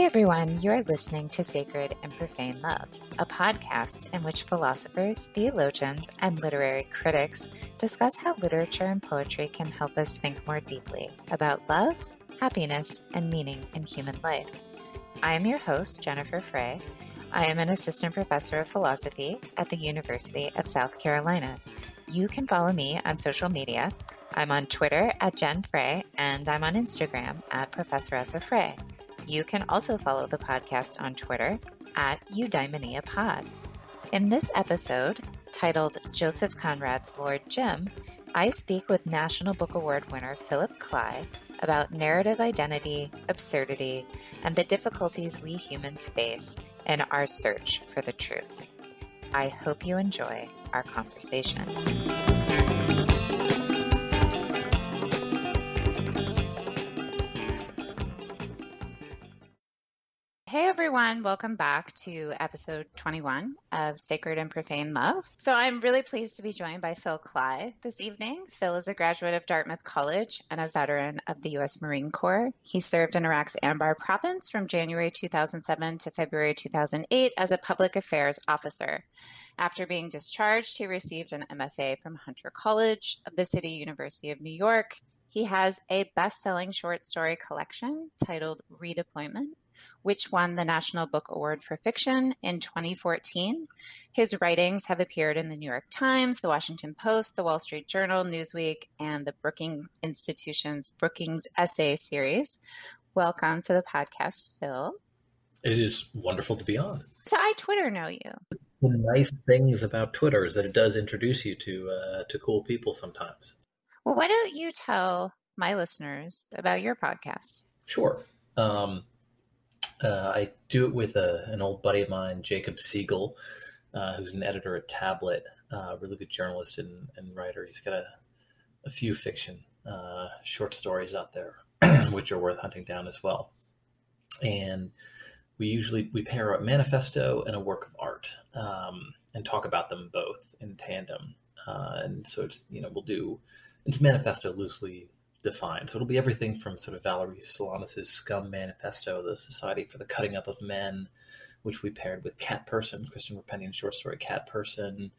Hey everyone, you're listening to Sacred and Profane Love, a podcast in which philosophers, theologians, and literary critics discuss how literature and poetry can help us think more deeply about love, happiness, and meaning in human life. I am your host, Jennifer Frey. I am an assistant professor of philosophy at the University of South Carolina. You can follow me on social media. I'm on Twitter at Jen Frey, and I'm on Instagram at Professoressa Frey. You can also follow the podcast on Twitter at Eudaimonia Pod. In this episode, titled Joseph Conrad's Lord Jim, I speak with National Book Award winner Philip Klay about narrative identity, absurdity, and the difficulties we humans face in our search for the truth. I hope you enjoy our conversation. Everyone, welcome back to episode 21 of Sacred and Profane Love. So I'm really pleased to be joined by Phil Klay this evening. Phil is a graduate of Dartmouth College and a veteran of the U.S. Marine Corps. He served in Iraq's Anbar province from January 2007 to February 2008 as a public affairs officer. After being discharged, he received an MFA from Hunter College of the City University of New York. He has a best selling short story collection titled Redeployment which won the National Book Award for Fiction in 2014. His writings have appeared in the New York Times, the Washington Post, the Wall Street Journal, Newsweek, and the Brookings Institution's Brookings Essay Series. Welcome to the podcast, Phil. It is wonderful to be on. So I Twitter know you. The nice things about Twitter is that it does introduce you to uh, to cool people sometimes. Well, why don't you tell my listeners about your podcast? Sure. Um, uh, I do it with a, an old buddy of mine, Jacob Siegel, uh, who's an editor at Tablet, uh, really good journalist and, and, writer. He's got a, a few fiction uh, short stories out there, which are worth hunting down as well. And we usually we pair a manifesto and a work of art um, and talk about them both in tandem. Uh, and so it's you know we'll do it's manifesto loosely defined. So it'll be everything from sort of Valerie Solanas' Scum Manifesto, the Society for the Cutting Up of Men, which we paired with Cat Person, Kristen Roupenian's short story Cat Person.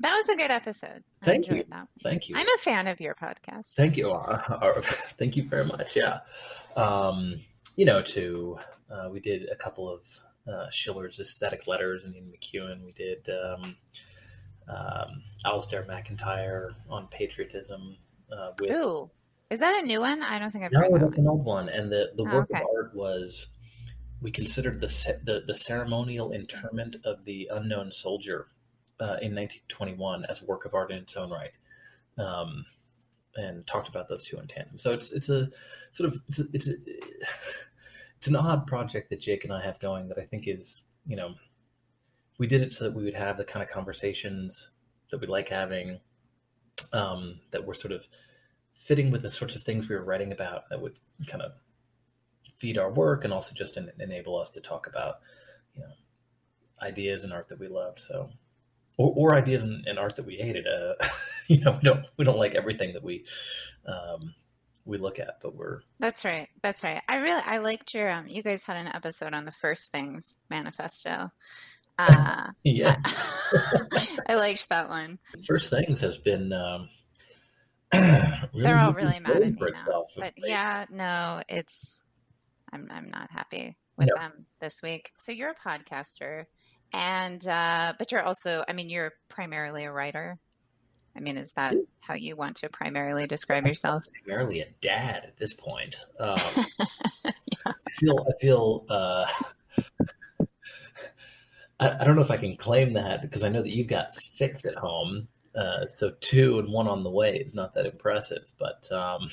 That was a good episode. I thank you. That. Thank you. I'm a fan of your podcast. Thank you. Uh, thank you very much. Yeah. Um, you know, to uh, we did a couple of uh, Schiller's aesthetic letters and Ian McEwan. We did um, um, Alasdair MacIntyre on patriotism. Uh, with, Ooh, is that a new one? I don't think I've. No, that's an old one. And the the oh, work okay. of art was we considered the, the the ceremonial interment of the unknown soldier uh, in 1921 as a work of art in its own right. Um, and talked about those two in tandem. So it's it's a sort of it's a, it's, a, it's an odd project that Jake and I have going that I think is you know we did it so that we would have the kind of conversations that we like having um, that were sort of fitting with the sorts of things we were writing about that would kind of feed our work and also just enable us to talk about you know ideas and art that we loved so. Or, or ideas and, art that we hated uh, you know we don't we don't like everything that we um, we look at but we're that's right that's right. I really i liked your um you guys had an episode on the first things manifesto uh, yeah, I liked that one. First Things has been. Um, really They're all really mad at me now. But yeah, no, it's. I'm I'm not happy with no. them this week. So you're a podcaster, and uh, but you're also. I mean, you're primarily a writer. I mean, is that how you want to primarily describe yourself? Primarily a dad at this point. Um, yeah. I feel. I feel. Uh, I, I, don't know if I can claim that because I know that you've got six at home. Uh, so two and one on the way is not that impressive, but um,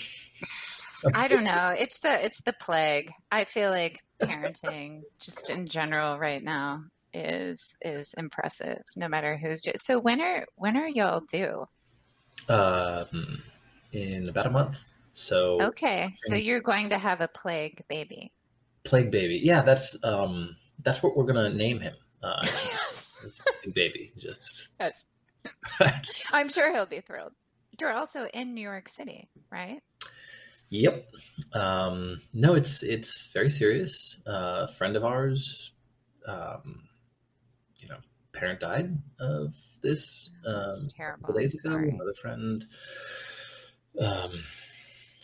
I don't know. It's the it's the plague. I feel like parenting, just in general, right now is is impressive. No matter who's just, so. When are when are y'all due? Um, in about a month. So okay, so you're going to have a plague baby. Plague baby, yeah. That's um, that's what we're gonna name him. Uh, baby, just. Yes. I'm sure he'll be thrilled. You're also in New York City, right? Yep. Um, no, it's it's very serious. Uh, a friend of ours, um, you know, parent died of this. Um, That's terrible. couple days ago. Sorry. Another friend um,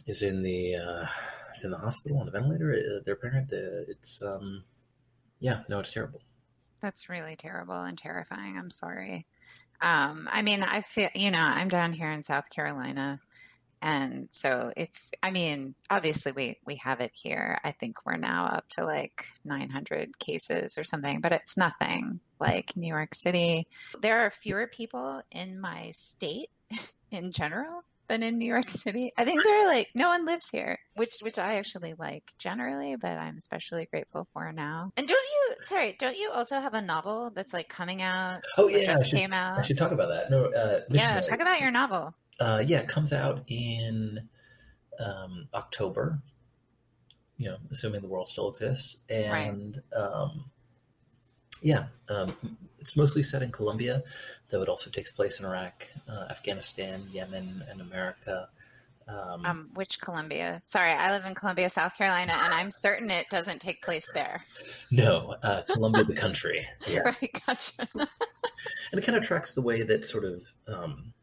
is in the uh, is in the hospital on a ventilator. Uh, their parent, uh, it's um, yeah, no, it's terrible. That's really terrible and terrifying. I'm sorry. Um, I mean, I feel, you know, I'm down here in South Carolina. And so if, I mean, obviously we, we have it here. I think we're now up to like 900 cases or something, but it's nothing like New York City. There are fewer people in my state in general than in New York City. I think they're like, no one lives here, which, which I actually like generally, but I'm especially grateful for now. And don't you, sorry, don't you also have a novel that's like coming out? Oh yeah, I just should, came out? I should talk about that. No, uh, Yeah, talk about your novel. Uh, yeah, it comes out in um, October. You know, assuming the world still exists, and um, yeah, um, it's mostly set in Colombia, though it also takes place in Iraq, uh, Afghanistan, Yemen, and America. Um, Um, which Columbia? Sorry, I live in Columbia, South Carolina, and I'm certain it doesn't take place there. no, uh, Colombia, the country. Yeah, Right, gotcha. and it kind of tracks the way that sort of um,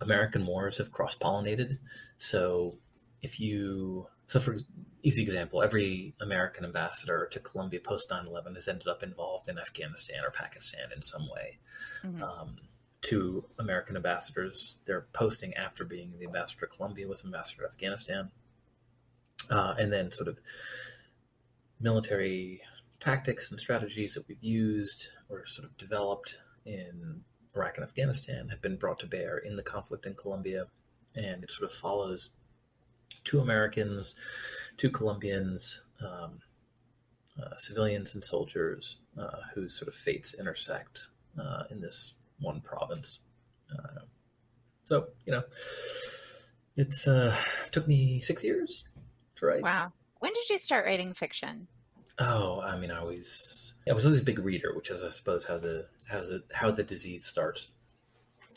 American wars have cross pollinated. So if you, so for easy example, every American ambassador to Colombia post 9 11 has ended up involved in Afghanistan or Pakistan in some way. Mhm. Um, two American ambassadors, they're posting after being the ambassador to Colombia was ambassador to Afghanistan. Uh, and then sort of military tactics and strategies that we've used or sort of developed in Iraq and Afghanistan have been brought to bear in the conflict in Colombia. And it sort of follows two Americans, two Colombians, um, uh, civilians and soldiers uh, whose sort of fates intersect uh, in this one province. Uh, so, you know, it's uh, took me six years to write. Wow. When did you start writing fiction? Oh, I mean, I always, I was always a big reader, which is, I suppose, how the how the how the disease starts.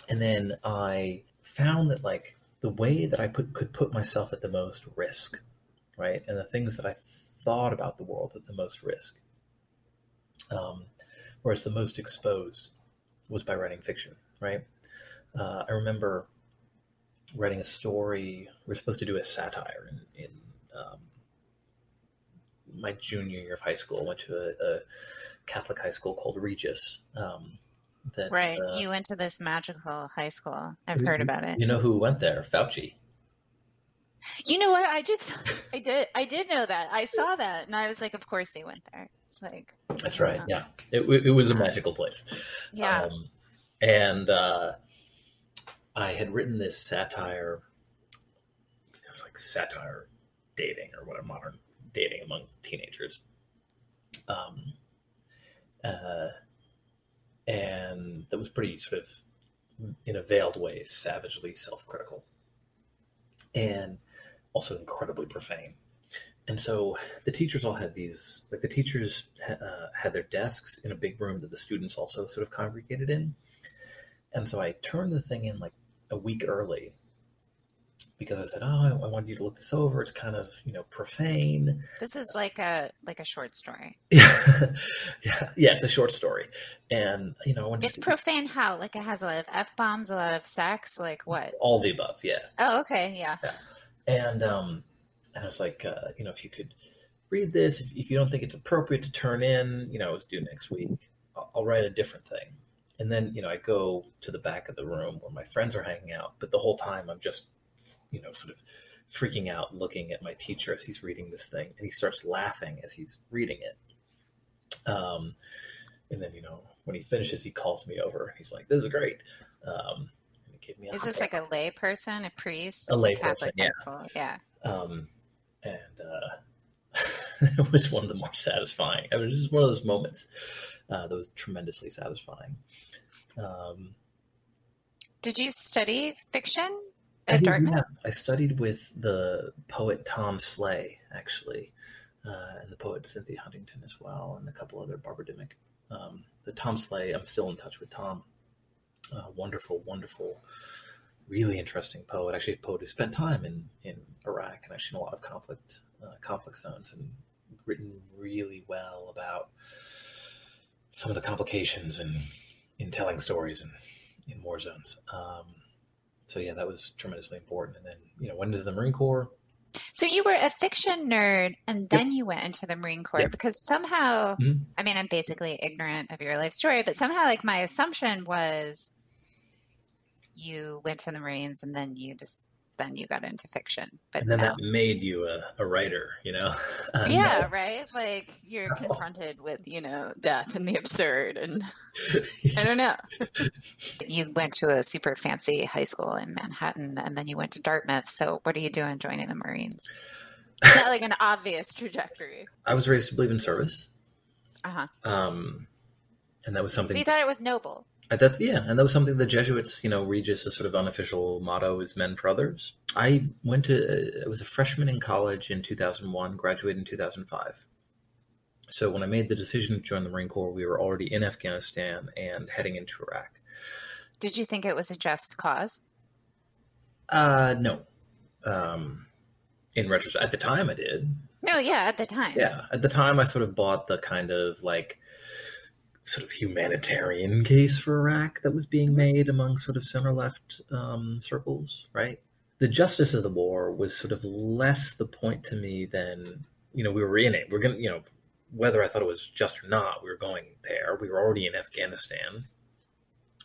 And then I found that like the way that I put could put myself at the most risk, right, and the things that I thought about the world at the most risk, um, whereas the most exposed was by writing fiction, right. Uh, I remember writing a story. We are supposed to do a satire in, in um, my junior year of high school. I went to a, a Catholic high school called Regis. Um, that, Right. uh, you went to this magical high school. I've heard about it. You know who went there? Fauci. You know what? I just I did I did know that. I saw that and I was like, of course they went there. It's like That's right. Yeah, it, it was a magical place. yeah. Um, and uh, I had written this satire. It was like satire dating or whatever, modern dating among teenagers. Um, uh, and that was pretty sort of, in a veiled way, savagely self critical. And also incredibly profane. And so the teachers all had these, like the teachers uh, had their desks in a big room that the students also sort of congregated in. And so I turned the thing in like a week early because I said, "Oh, I, I wanted you to look this over. It's kind of you know profane." This is like a like a short story. yeah, yeah, yeah. It's a short story, and you know, It's profane how? Like it has a lot of F bombs, a lot of sex, like what? all the above. Yeah, Oh, okay, yeah. And um, and I was like, uh, you know, if you could read this, if, if you don't think it's appropriate to turn in, you know, it's due next week. I'll, I'll write a different thing. And then, you know, I go to the back of the room where my friends are hanging out, but the whole time I'm just, you know, sort of freaking out, looking at my teacher as he's reading this thing, and he starts laughing as he's reading it. Um, and then, you know, when he finishes, he calls me over. He's like, "This is great." Um, gave me Is this like a lay person, a priest? A lay Catholic person, yeah. high. Yeah. um, and uh, it was one of the more satisfying. I mean, it was just one of those moments uh, that was tremendously satisfying. Um, Did you study fiction I at did- Dartmouth? yeah, I studied with the poet Tom Sleigh, actually, uh, and the poet Cynthia Huntington as well, and a couple other Barbara Dimmick. Um, the Tom Sleigh, I'm still in touch with Tom. Uh, wonderful, wonderful really interesting poet, actually a poet who spent time in, in Iraq and actually in a lot of conflict uh, conflict zones and written really well about some of the complications in in telling stories in, in war zones. Um, so yeah, that was tremendously important. And then you know went into the Marine Corps. So you were a fiction nerd, and then yep. you went into the Marine Corps yep. because somehow, mm-hmm. I mean, I'm basically ignorant of your life story, but somehow, like my assumption was you went to the Marines and then you just then you got into fiction. But and then no. that made you a, a writer, you know? Uh, yeah, no. right? Like you're no. confronted with, you know, death and the absurd and I don't know. you went to a super fancy high school in Manhattan and then you went to Dartmouth. So what are you doing joining the Marines? It's not like an obvious trajectory. I was raised to believe in service. Uh-huh. Um and that was something So you thought it was noble. That's yeah, and that was something the Jesuits, you know, Regis' a sort of unofficial motto is "Men for Others." I went to, I was a freshman in college in 2001, graduated in 2005. So when I made the decision to join the Marine Corps, we were already in Afghanistan and heading into Iraq. Did you think it was a just cause? Uh, no. Um, in retrospect, at the time, I did. No, yeah, at the time. Yeah, at the time, I sort of bought the kind of like sort of humanitarian case for Iraq that was being made among sort of center left um, circles, right? The justice of the war was sort of less the point to me than, you know, we were in it. We're going to, you know, whether I thought it was just or not, we were going there. We were already in Afghanistan.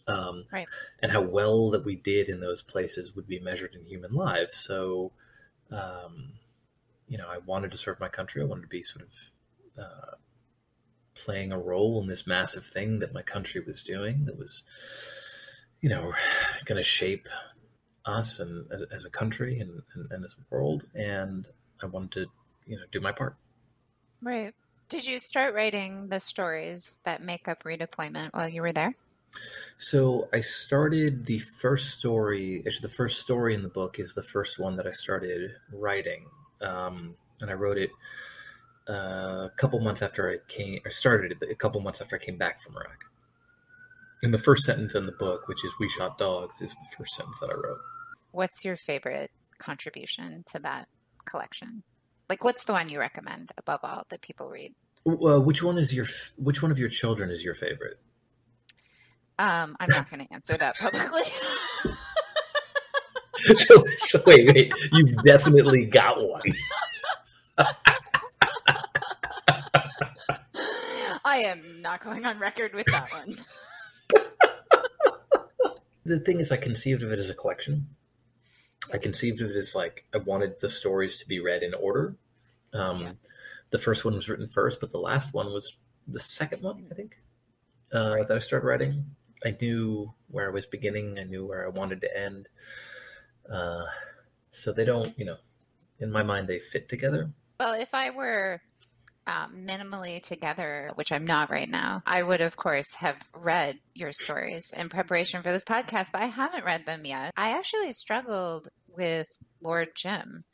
Um, right. And how well that we did in those places would be measured in human lives. So, um, you know, I wanted to serve my country. I wanted to be sort of uh, playing a role in this massive thing that my country was doing that was, you know, going to shape us and as, as a country and, and, and, as a world. And I wanted to, you know, do my part. Right. Did you start writing the stories that make up redeployment while you were there? So I started the first story. Actually, the first story in the book is the first one that I started writing, um, and I wrote it uh, a couple months after I came, I started it a couple months after I came back from Iraq. And the first sentence in the book, which is "We shot dogs," is the first sentence that I wrote. What's your favorite contribution to that collection? Like, what's the one you recommend above all that people read? Uh, which one is your Which one of your children is your favorite? Um, I'm not going to answer that publicly. so, so wait, wait, you've definitely got one. I am not going on record with that one. the thing is, I conceived of it as a collection. I conceived of it as like I wanted the stories to be read in order. Um, yeah. The first one was written first, but the last one was the second one, I think, uh, that I started writing. I knew where I was beginning. I knew where I wanted to end. Uh, so they don't, you know, in my mind, they fit together. Well, if I were um, minimally together, which I'm not right now, I would, of course, have read your stories in preparation for this podcast, but I haven't read them yet. I actually struggled with Lord Jim.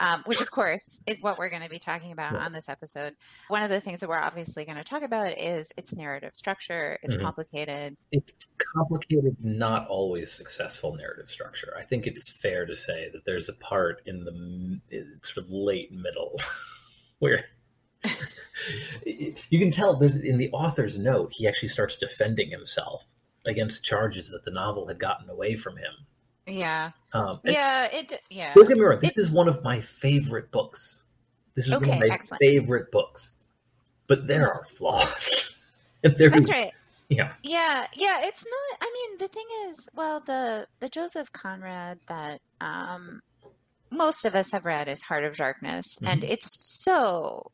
Um, which of course is what we're going to be talking about on this episode. One of the things that we're obviously going to talk about is its narrative structure. It's mm-hmm. complicated. It's complicated, not always successful narrative structure. I think it's fair to say that there's a part in the sort of late middle where you can tell there's in the author's note he actually starts defending himself against charges that the novel had gotten away from him. Yeah. Um, yeah. It. Yeah. Don't get me wrong. This it, is one of my favorite books. This is okay, one of my excellent. favorite books, but there are flaws. That's right. Yeah. Yeah. Yeah. It's not. I mean, the thing is, well, the the Joseph Conrad that um, most of us have read is Heart of Darkness, mm-hmm. and it's so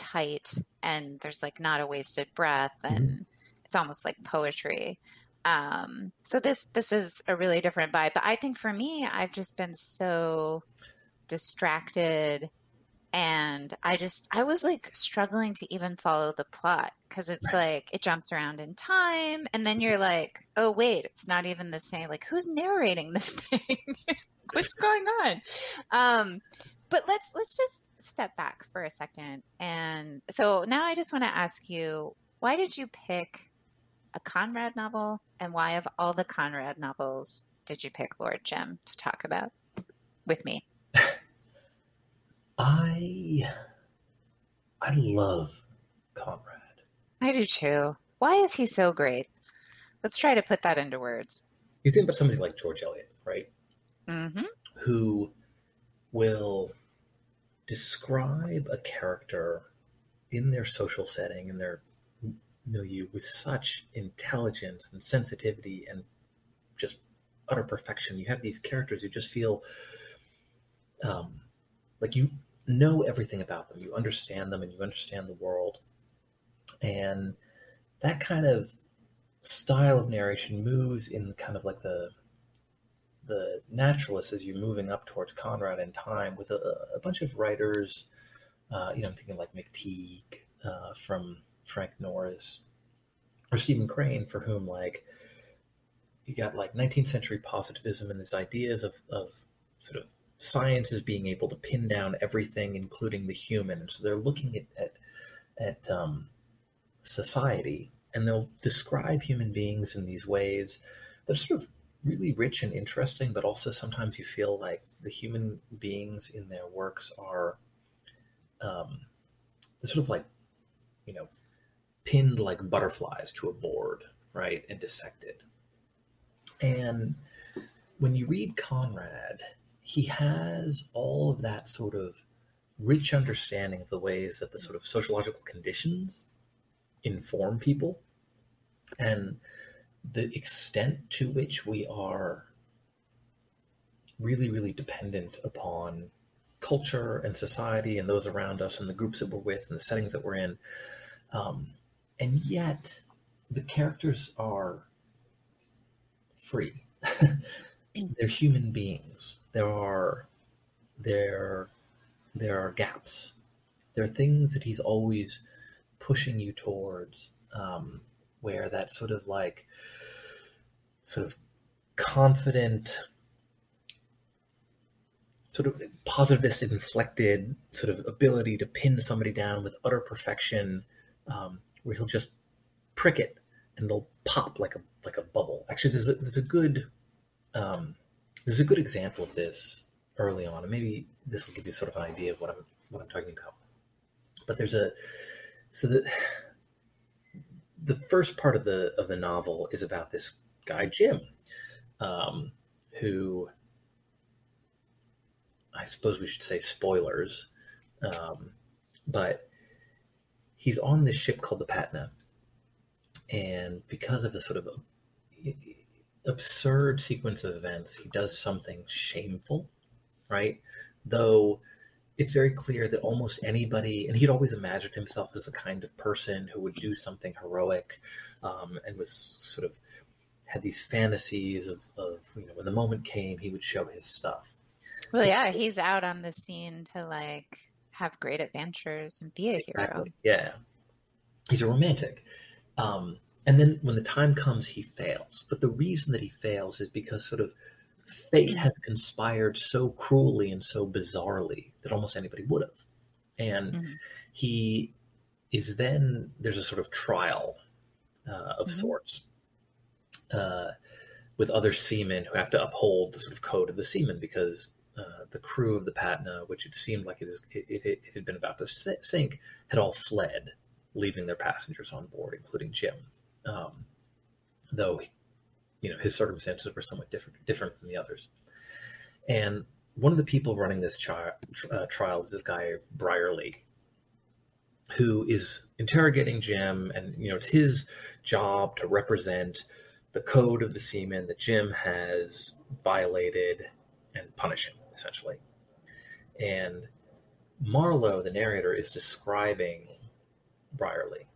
tight and there's like not a wasted breath and mm-hmm. it's almost like poetry um so this this is a really different vibe but i think for me i've just been so distracted and i just i was like struggling to even follow the plot because it's right. like it jumps around in time and then you're like oh wait it's not even the same like who's narrating this thing what's going on um but let's let's just step back for a second and so now i just want to ask you why did you pick a conrad novel and why of all the conrad novels did you pick Lord Jim to talk about with me? I I love Conrad. I do too. Why is he so great? Let's try to put that into words. You think about somebody like George Eliot, right? Mm-hmm. Who will describe a character in their social setting, in their milieu, with such intelligence and sensitivity and just utter perfection. You have these characters who just feel um, like you know everything about them. You understand them and you understand the world. And that kind of style of narration moves in kind of like the the naturalist as you're moving up towards Conrad in time with a, a bunch of writers. Uh, you know, I'm thinking like McTeague uh, from Frank Norris or Stephen Crane, for whom like you got like 19th century positivism and these ideas of, of sort of science as being able to pin down everything, including the human. So they're looking at at, at um, society, and they'll describe human beings in these ways that sort of really rich and interesting, but also sometimes you feel like the human beings in their works are um, sort of like, you know, pinned like butterflies to a board, right, and dissected. And when you read Conrad, he has all of that sort of rich understanding of the ways that the sort of sociological conditions inform people and the extent to which we are really, really dependent upon culture and society and those around us and the groups that we're with and the settings that we're in. Um, and yet, the characters are free. They're human beings there are there there are gaps. There are things that he's always pushing you towards, um, where that sort of like sort of confident, sort of positivist inflected sort of ability to pin somebody down with utter perfection, um, where he'll just prick it and they'll pop like a like a bubble. Actually, there's a there's a good um, there's a good example of this early on, and maybe this will give you sort of an idea of what I'm what I'm talking about. But there's a so the the first part of the of the novel is about this guy Jim, um, who I suppose we should say spoilers, um, but he's on this ship called the Patna, and because of a sort of a, absurd sequence of events, he does something shameful, right? Though it's very clear that almost anybody, and he'd always imagined himself as a kind of person who would do something heroic um, and was sort of had these fantasies of, of, you know, when the moment came, he would show his stuff. Well, yeah, he's out on the scene to like have great adventures and be a exactly. hero. Yeah. He's a romantic. Um, and then when the time comes, he fails. But the reason that he fails is because sort of fate has conspired so cruelly and so bizarrely that almost anybody would have. And mm-hmm. he is then, there's a sort of trial uh, of mm-hmm. sorts uh, with other seamen who have to uphold the sort of code of the seamen because uh, the crew of the Patna, which it seemed like it, is, it, it, it had been about to sink, had all fled, leaving their passengers on board, including Jim um, though you know his circumstances were somewhat different different from the others. And one of the people running this tri- uh, trial is this guy Brierly, who is interrogating Jim, and you know it's his job to represent the code of the seaman that Jim has violated and punish him essentially. And Marlowe, the narrator, is describing Brierly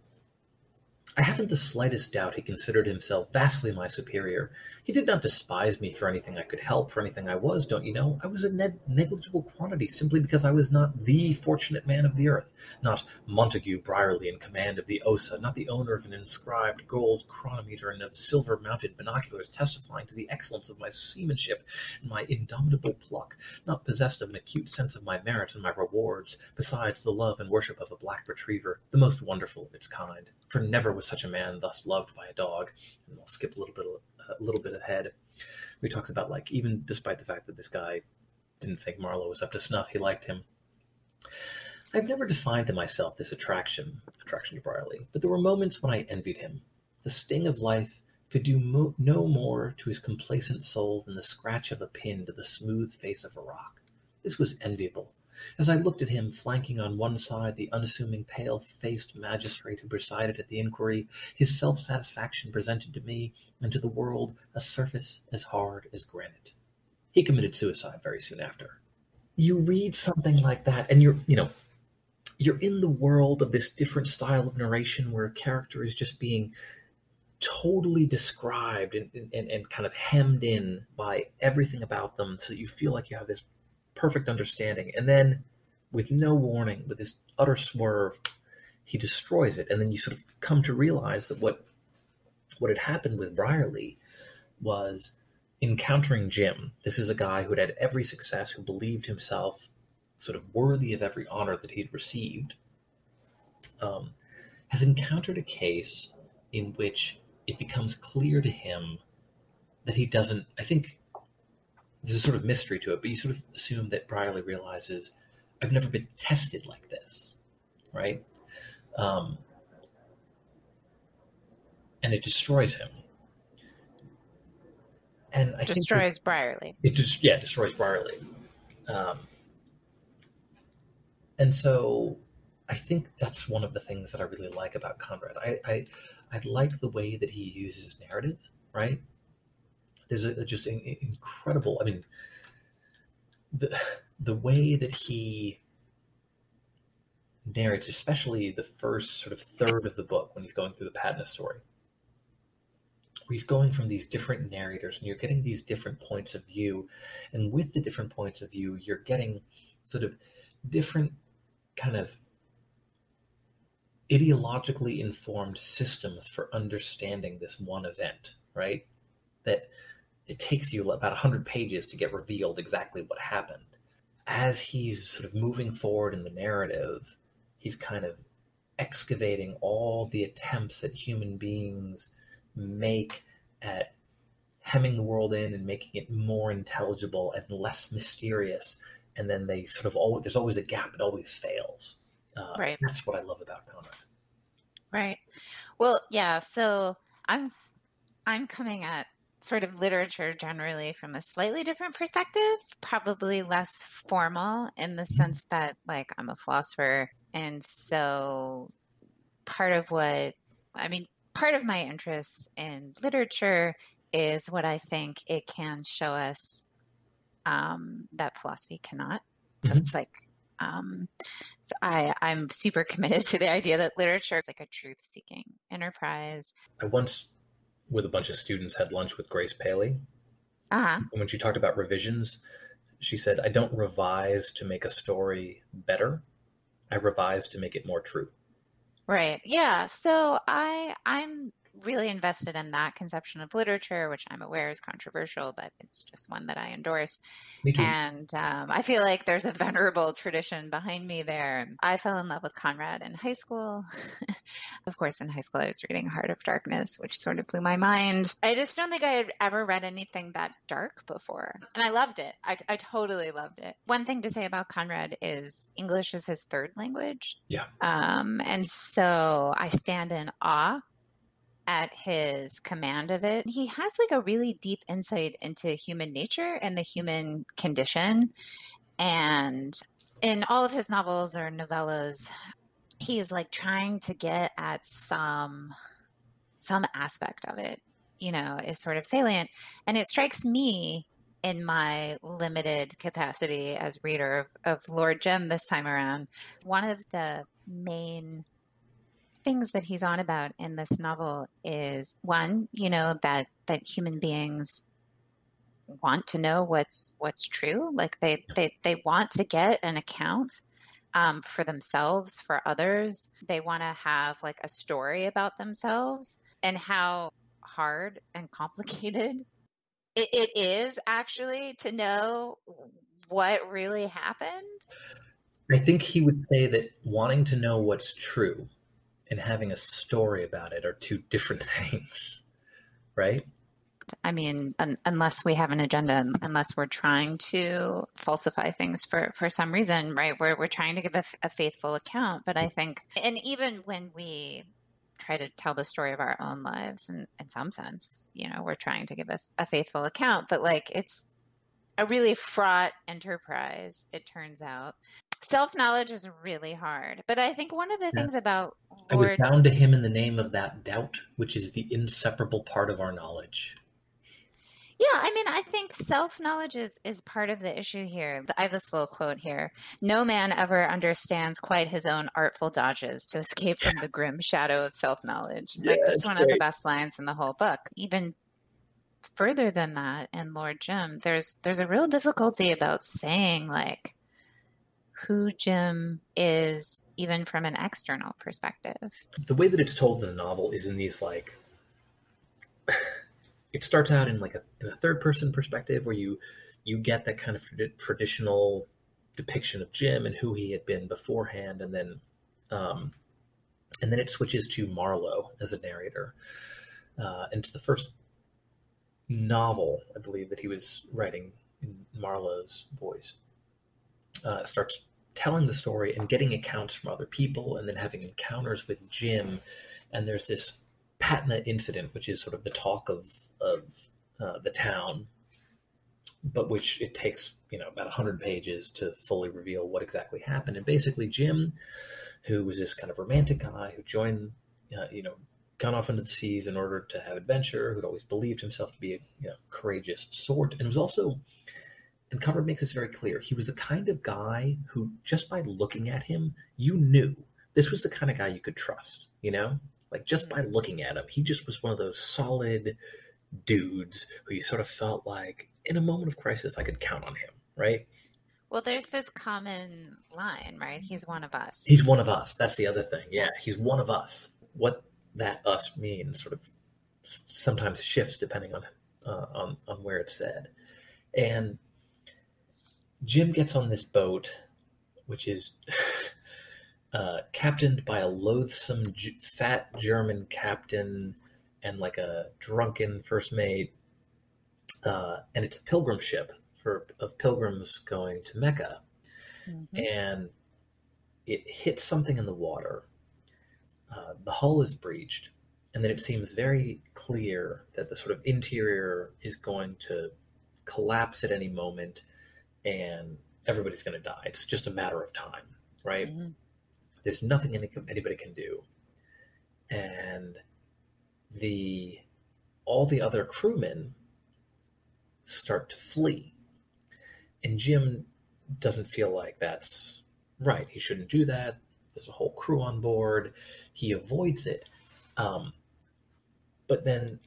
I haven't the slightest doubt he considered himself vastly my superior. He did not despise me for anything I could help, for anything I was, don't you know? I was a ne- negligible quantity simply because I was not the fortunate man of the earth, not Montague Brierly in command of the Ossa, not the owner of an inscribed gold chronometer and of silver mounted binoculars testifying to the excellence of my seamanship and my indomitable pluck, not possessed of an acute sense of my merits and my rewards, besides the love and worship of a black retriever, the most wonderful of its kind for never was such a man thus loved by a dog. And I'll skip a little bit, a little bit ahead. he talks about like even despite the fact that this guy didn't think Marlowe was up to snuff, he liked him. I've never defined to myself this attraction, attraction to Brierly, but there were moments when I envied him. The sting of life could do mo- no more to his complacent soul than the scratch of a pin to the smooth face of a rock. This was enviable. As I looked at him, flanking on one side the unassuming pale faced magistrate who presided at the inquiry, his self satisfaction presented to me and to the world a surface as hard as granite. He committed suicide very soon after. You read something like that, and you're, you know, you're in the world of this different style of narration where a character is just being totally described and, and, and kind of hemmed in by everything about them so you feel like you have this perfect understanding. And then, with no warning, with this utter swerve, he destroys it. And then you sort of come to realize that what what had happened with Brierly was encountering Jim. This is a guy who had had every success, who believed himself sort of worthy of every honor that he'd received, um, has encountered a case in which it becomes clear to him that he doesn't. I think there's a sort of mystery to it, but you sort of assume that Brierly realizes I've never been tested like this, right? Um, and it destroys him. And I destroys think Brierly. It just yeah destroys Brierly. Um, and so I think that's one of the things that I really like about Conrad. I, I I like the way that he uses narrative, right? There's a, just incredible. I mean, the the way that he narrates, especially the first sort of third of the book when he's going through the Patna story, where he's going from these different narrators and you're getting these different points of view, and with the different points of view, you're getting sort of different kind of ideologically informed systems for understanding this one event, right? That it takes you about 100 pages to get revealed exactly what happened. As he's sort of moving forward in the narrative, he's kind of excavating all the attempts that human beings make at hemming the world in and making it more intelligible and less mysterious. And then they sort of always, there's always a gap, it always fails. Uh, right. That's what I love about Conrad. Right. Well, yeah. So I'm I'm coming at sort of literature generally from a slightly different perspective, probably less formal in the sense that like I'm a philosopher and so part of what I mean part of my interest in literature is what I think it can show us um, that philosophy cannot. So mm-hmm. it's like um, so I, I'm super committed to the idea that literature is like a truth seeking enterprise. I once, with a bunch of students, had lunch with Grace Paley. Uh-huh. And when she talked about revisions, she said, I don't revise to make a story better. I revise to make it more true. Right. Yeah. So I I'm really invested in that conception of literature, which I'm aware is controversial, but it's just one that I endorse. And um, I feel like there's a venerable tradition behind me there. I fell in love with Conrad in high school. of course, in high school, I was reading Heart of Darkness, which sort of blew my mind. I just don't think I had ever read anything that dark before. And I loved it. I, I totally loved it. One thing to say about Conrad is English is his third language. Yeah. Um, and so I stand in awe at his command of it. He has like a really deep insight into human nature and the human condition. And in all of his novels or novellas, he's like trying to get at some some aspect of it, you know, is sort of salient. And it strikes me in my limited capacity as reader of, of Lord Jim this time around, one of the main things that he's on about in this novel is one, you know, that that human beings want to know what's what's true. Like they they they want to get an account um, for themselves, for others. They want to have like a story about themselves and how hard and complicated it, it is actually to know what really happened. I think he would say that wanting to know what's true and having a story about it are two different things, right? I mean, un- unless we have an agenda, unless we're trying to falsify things for, for some reason, right? We're, we're trying to give a, f- a faithful account. But I think, and even when we try to tell the story of our own lives, and in some sense, you know, we're trying to give a, a faithful account, but like it's a really fraught enterprise, it turns out. Self knowledge is really hard. But I think one of the yeah. things about Lord. I was bound to him in the name of that doubt, which is the inseparable part of our knowledge. Yeah, I mean, I think self knowledge is, is part of the issue here. I have this little quote here No man ever understands quite his own artful dodges to escape from the grim shadow of self knowledge. Yeah, like, that's one great. of the best lines in the whole book. Even further than that in Lord Jim, there's there's a real difficulty about saying like who Jim is even from an external perspective. The way that it's told in the novel is in these like it starts out in like a, in a third person perspective where you you get that kind of traditional depiction of Jim and who he had been beforehand, and then um, and then it switches to Marlowe as a narrator, uh, and it's the first novel I believe that he was writing in Marlowe's voice. Uh, starts telling the story and getting accounts from other people, and then having encounters with Jim, and there's this Patna incident, which is sort of the talk of of uh, the town, but which it takes you know about hundred pages to fully reveal what exactly happened. And basically, Jim, who was this kind of romantic guy who joined, uh, you know, gone off into the seas in order to have adventure, who'd always believed himself to be a you know, courageous sort, and was also, and Cover makes this very clear, he was the kind of guy who, just by looking at him, you knew this was the kind of guy you could trust. You know, like just by looking at him, he just was one of those solid dudes who you sort of felt like in a moment of crisis, I could count on him, right? Well, there's this common line, right? He's one of us. He's one of us. That's the other thing. Yeah, he's one of us. What that us means sort of sometimes shifts depending on uh, on on where it's said. And Jim gets on this boat, which is uh, captained by a loathsome G- fat German captain and like a drunken first mate. Uh, and it's a pilgrim ship for of pilgrims going to Mecca, mm-hmm. and it hits something in the water. Uh, the hull is breached, and then it seems very clear that the sort of interior is going to collapse at any moment, and everybody's going to die. It's just a matter of time, right? Mm-hmm. There's nothing anybody can do. And the all the other crewmen start to flee. And Jim doesn't feel like that's right. He shouldn't do that. There's a whole crew on board. He avoids it. Um, but then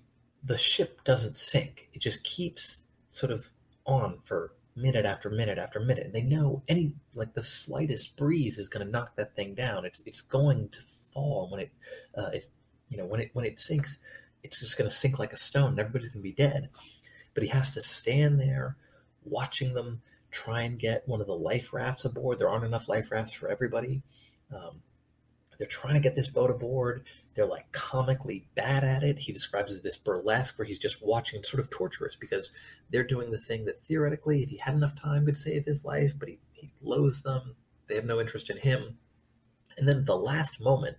the ship doesn't sink. It just keeps sort of on for minute after minute after minute. And They know any like the slightest breeze is going to knock that thing down. It's it's going to fall when it uh, it's you know when it when it sinks, it's just going to sink like a stone. And everybody's going to be dead. But he has to stand there watching them try and get one of the life rafts aboard. There aren't enough life rafts for everybody. Um, they're trying to get this boat aboard. They're like comically bad at it. He describes it as this burlesque where he's just watching, sort of torturous because they're doing the thing that theoretically, if he had enough time, could save his life, but he, he loathes them. They have no interest in him. And then the last moment,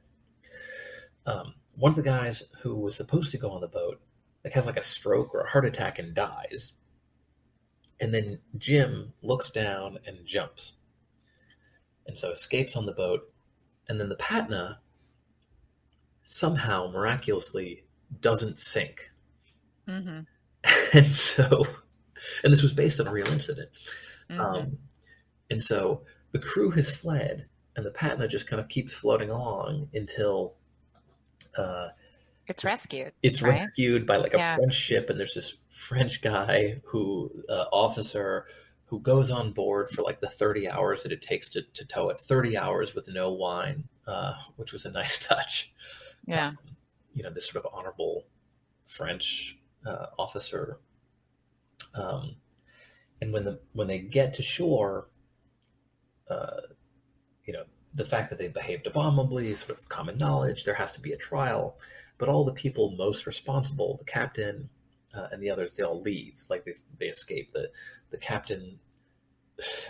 um, one of the guys who was supposed to go on the boat like has like a stroke or a heart attack and dies. And then Jim looks down and jumps. And so escapes on the boat. And then the Patna somehow miraculously doesn't sink. Mm-hmm. And so, and this was based on a real incident. Mm-hmm. Um, and so the crew has fled, and the Patna just kind of keeps floating along until uh, it's rescued. It's right? rescued by like a yeah. French ship, and there's this French guy who uh, officer who goes on board for like the 30 hours that it takes to, to tow it 30 hours with no wine uh, which was a nice touch yeah. Um, you know, this sort of honorable French uh, officer. Um, and when the when they get to shore, uh, you know, the fact that they behaved abominably is sort of common knowledge. There has to be a trial, but all the people most responsible, the captain, uh, and the others they all leave, like they they escape. the The captain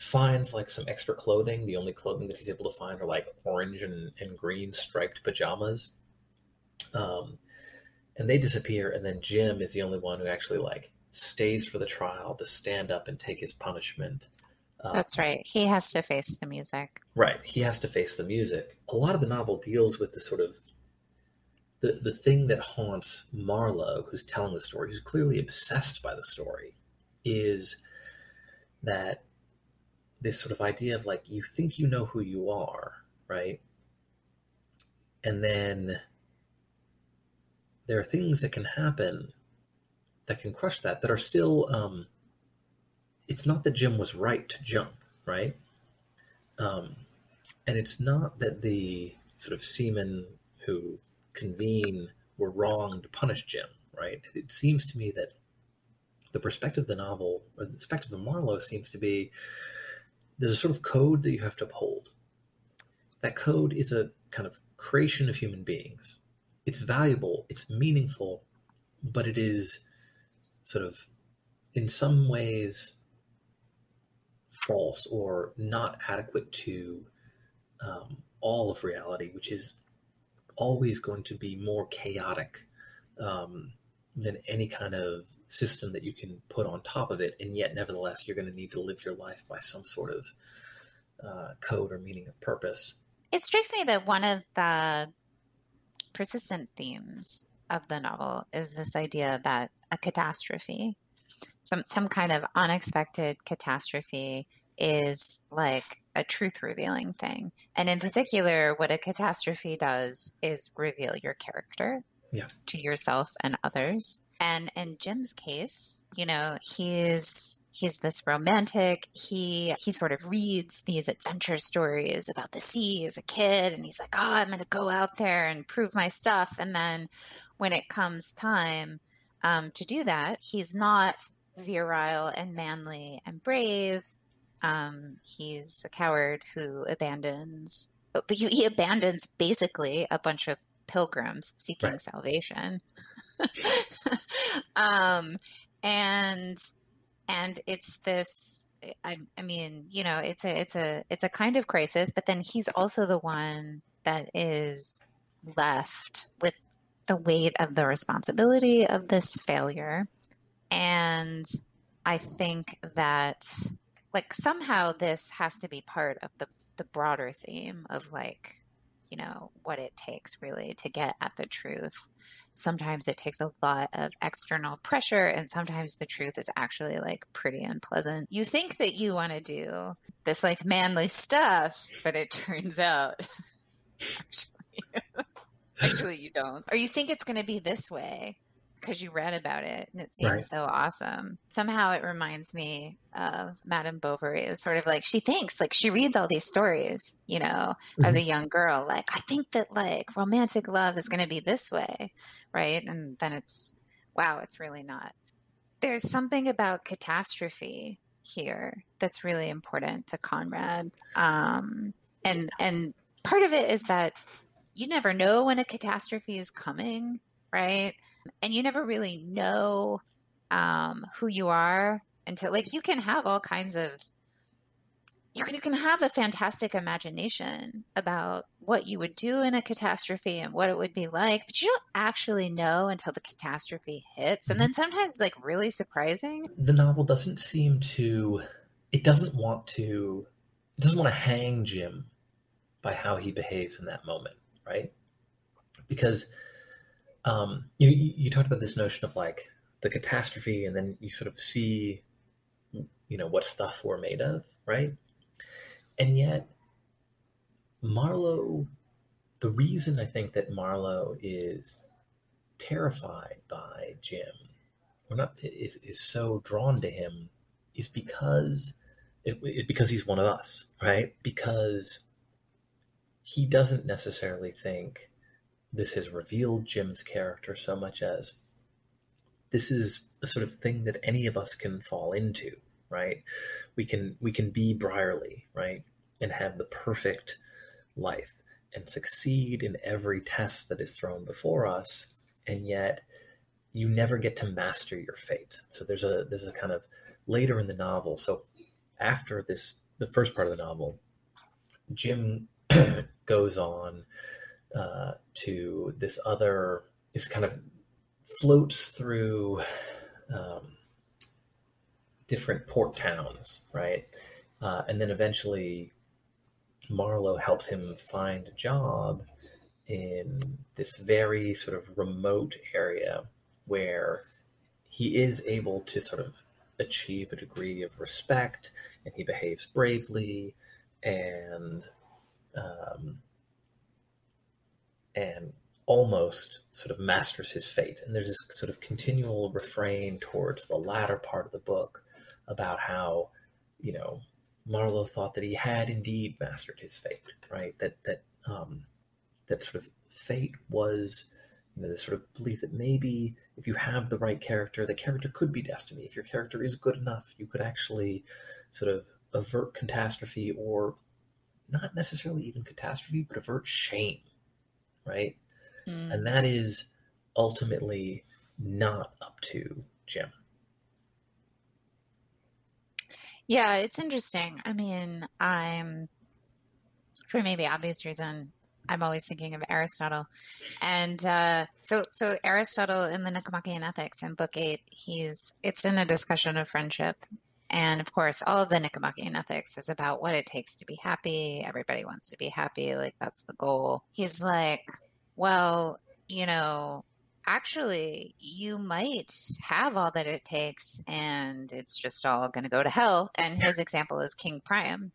finds like some extra clothing. The only clothing that he's able to find are like orange and, and green striped pajamas. Um, and they disappear, and then Jim is the only one who actually like stays for the trial to stand up and take his punishment. Uh, That's right. He has to face the music. Right. He has to face the music. A lot of the novel deals with the sort of the, the thing that haunts Marlowe, who's telling the story, who's clearly obsessed by the story, is that this sort of idea of like you think you know who you are, right? And then there are things that can happen that can crush that that are still um, it's not that Jim was right to jump, right? Um, and it's not that the sort of seamen who convene were wrong to punish Jim, right? It seems to me that the perspective of the novel, or the perspective of Marlowe, seems to be there's a sort of code that you have to uphold. That code is a kind of creation of human beings. It's valuable, it's meaningful, but it is sort of, in some ways, false or not adequate to um, all of reality, which is always going to be more chaotic um, than any kind of system that you can put on top of it. And yet, nevertheless, you're going to need to live your life by some sort of uh, code or meaning of purpose. It strikes me that one of the persistent themes of the novel is this idea that a catastrophe, some some kind of unexpected catastrophe, is like a truth revealing thing. And in particular, what a catastrophe does is reveal your character yeah. to yourself and others. And in Jim's case, you know, he's he's this romantic. He he sort of reads these adventure stories about the sea as a kid and he's like, "Oh, I'm going to go out there and prove my stuff." And then when it comes time um, to do that, he's not virile and manly and brave um, he's a coward who abandons, but, but he abandons basically a bunch of pilgrims seeking right. salvation. um, and and it's this. I, I mean, you know, it's a it's a it's a kind of crisis, but then he's also the one that is left with the weight of the responsibility of this failure. And I think that like somehow this has to be part of the the broader theme of like you know what it takes really to get at the truth. Sometimes it takes a lot of external pressure and sometimes the truth is actually like pretty unpleasant. You think that you want to do this like manly stuff but it turns out actually actually you don't. Or you think it's going to be this way because you read about it and it seems right. so awesome. Somehow it reminds me of Madame Bovary. is sort of like she thinks, like she reads all these stories, you know, mm-hmm. as a young girl. Like, I think that like romantic love is going to be this way, right? And then it's, wow, it's really not. There's something about catastrophe here that's really important to Conrad. Um, and, and part of it is that you never know when a catastrophe is coming right? And you never really know um, who you are until, like, you can have all kinds of you can, you can have a fantastic imagination about what you would do in a catastrophe and what it would be like, but you don't actually know until the catastrophe hits. And then mm-hmm. sometimes it's like really surprising. The novel doesn't seem to, it doesn't want to, it doesn't want to hang Jim by how he behaves in that moment, right? Because um, you you talked about this notion of like the catastrophe, and then you sort of see, you know, what stuff we're made of, right? And yet, Marlowe, the reason I think that Marlowe is terrified by Jim, or not, is, is so drawn to him, is because it, because he's one of us, right? Because he doesn't necessarily think this has revealed Jim's character so much as this is a sort of thing that any of us can fall into, right? We can we can be Brierly, right? And have the perfect life and succeed in every test that is thrown before us. And yet you never get to master your fate. So there's a there's a kind of later in the novel. So after this, the first part of the novel, Jim goes on uh, to this other. Is kind of floats through um, different port towns, right? Uh, and then eventually, Marlowe helps him find a job in this very sort of remote area where he is able to sort of achieve a degree of respect and he behaves bravely and um, and almost sort of masters his fate. And there's this sort of continual refrain towards the latter part of the book about how you know Marlowe thought that he had indeed mastered his fate right? That that um, that sort of fate was you know this sort of belief that maybe if you have the right character the character could be destiny. If your character is good enough you could actually sort of avert catastrophe or not necessarily even catastrophe but avert shame right? Mm. and that is ultimately not up to jim. Yeah it's interesting. I mean i'm for maybe obvious reason I'm always thinking of Aristotle, and uh, so so Aristotle in the Nicomachean Ethics in Book Eight, he's it's in a discussion of friendship, and of course, all of the Nicomachean Ethics is about what it takes to be happy. Everybody wants to be happy, like that's the goal. He's like, well, you know, actually, you might have all that it takes, and it's just all going to go to hell. And his example is King Priam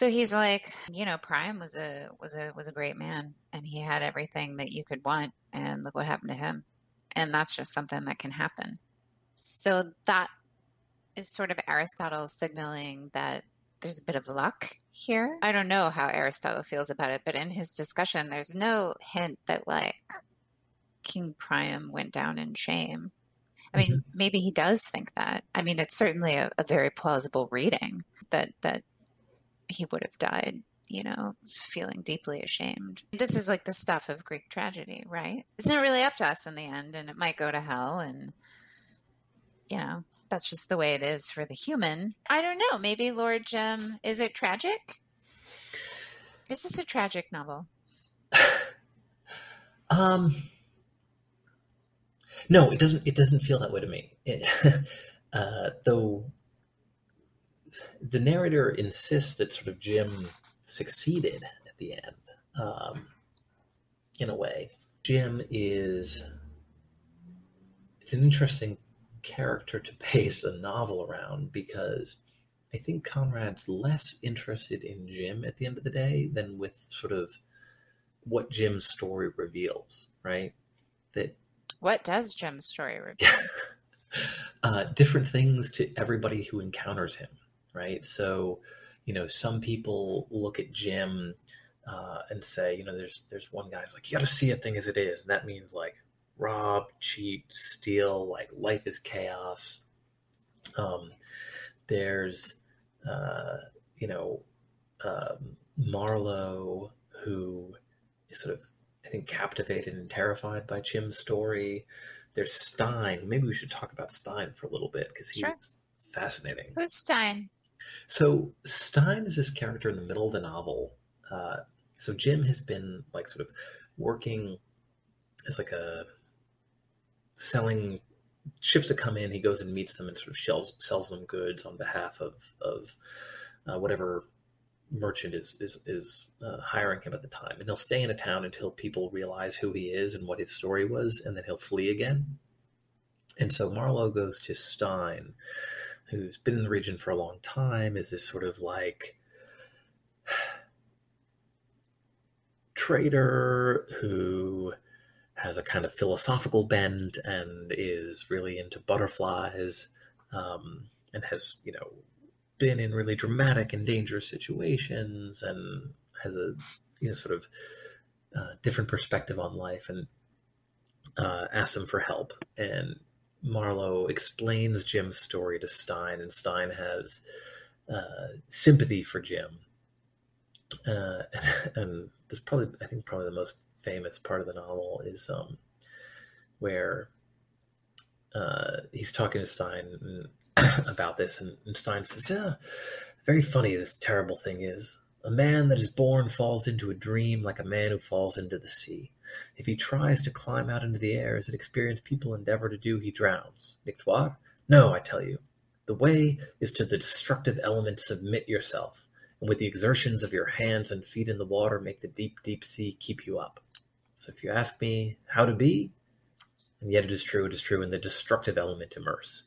so he's like, you know, Priam was a was a was a great man and he had everything that you could want and look what happened to him. And that's just something that can happen. So that is sort of Aristotle signaling that there's a bit of luck here. I don't know how Aristotle feels about it, but in his discussion there's no hint that like King Priam went down in shame. I mean, mm-hmm. maybe he does think that. I mean, it's certainly a, a very plausible reading that that he would have died, you know, feeling deeply ashamed. This is like the stuff of Greek tragedy, right? It's not really up to us in the end, and it might go to hell, and, you know, that's just the way it is for the human. I don't know. Maybe Lord Jim, is it tragic? Is this a tragic novel? um, no, it doesn't. It doesn't feel that way to me. It, uh, though the narrator insists that sort of Jim succeeded at the end, um, in a way. Jim is it's an interesting character to base a novel around because I think Conrad's less interested in Jim at the end of the day than with sort of what Jim's story reveals, right? That what does Jim's story reveal? uh, different things to everybody who encounters him, right? So, you know, some people look at Jim uh, and say, you know, there's there's one guy's like, you got to see a thing as it is, and that means like rob, cheat, steal, like life is chaos. Um, there's, uh, you know, um, Marlowe who is sort of, I think, captivated and terrified by Jim's story. There's Stein. Maybe we should talk about Stein for a little bit because he's sure. fascinating. Who's Stein? So Stein is this character in the middle of the novel. Uh, so Jim has been like sort of working as like a selling ships that come in. He goes and meets them and sort of sells sells them goods on behalf of of uh, whatever merchant is is is uh, hiring him at the time. And he'll stay in a town until people realize who he is and what his story was, and then he'll flee again. And so Marlowe goes to Stein, who's been in the region for a long time, is this sort of like trader who has a kind of philosophical bent and is really into butterflies um, and has, you know, been in really dramatic and dangerous situations and has a, you know, sort of uh, different perspective on life and uh, asks him for help. And Marlowe explains Jim's story to Stein, and Stein has uh, sympathy for Jim. Uh, and, and this probably, I think, probably the most famous part of the novel is um, where uh, he's talking to Stein about this, and, and Stein says, "Yeah, very funny. This terrible thing is." A man that is born falls into a dream like a man who falls into the sea. If he tries to climb out into the air, as an experienced people endeavor to do, he drowns. nicht wahr? No, I tell you. The way is to the destructive element submit yourself, and with the exertions of your hands and feet in the water, make the deep, deep sea keep you up. So if you ask me how to be, and yet it is true, it is true, in the destructive element immerse.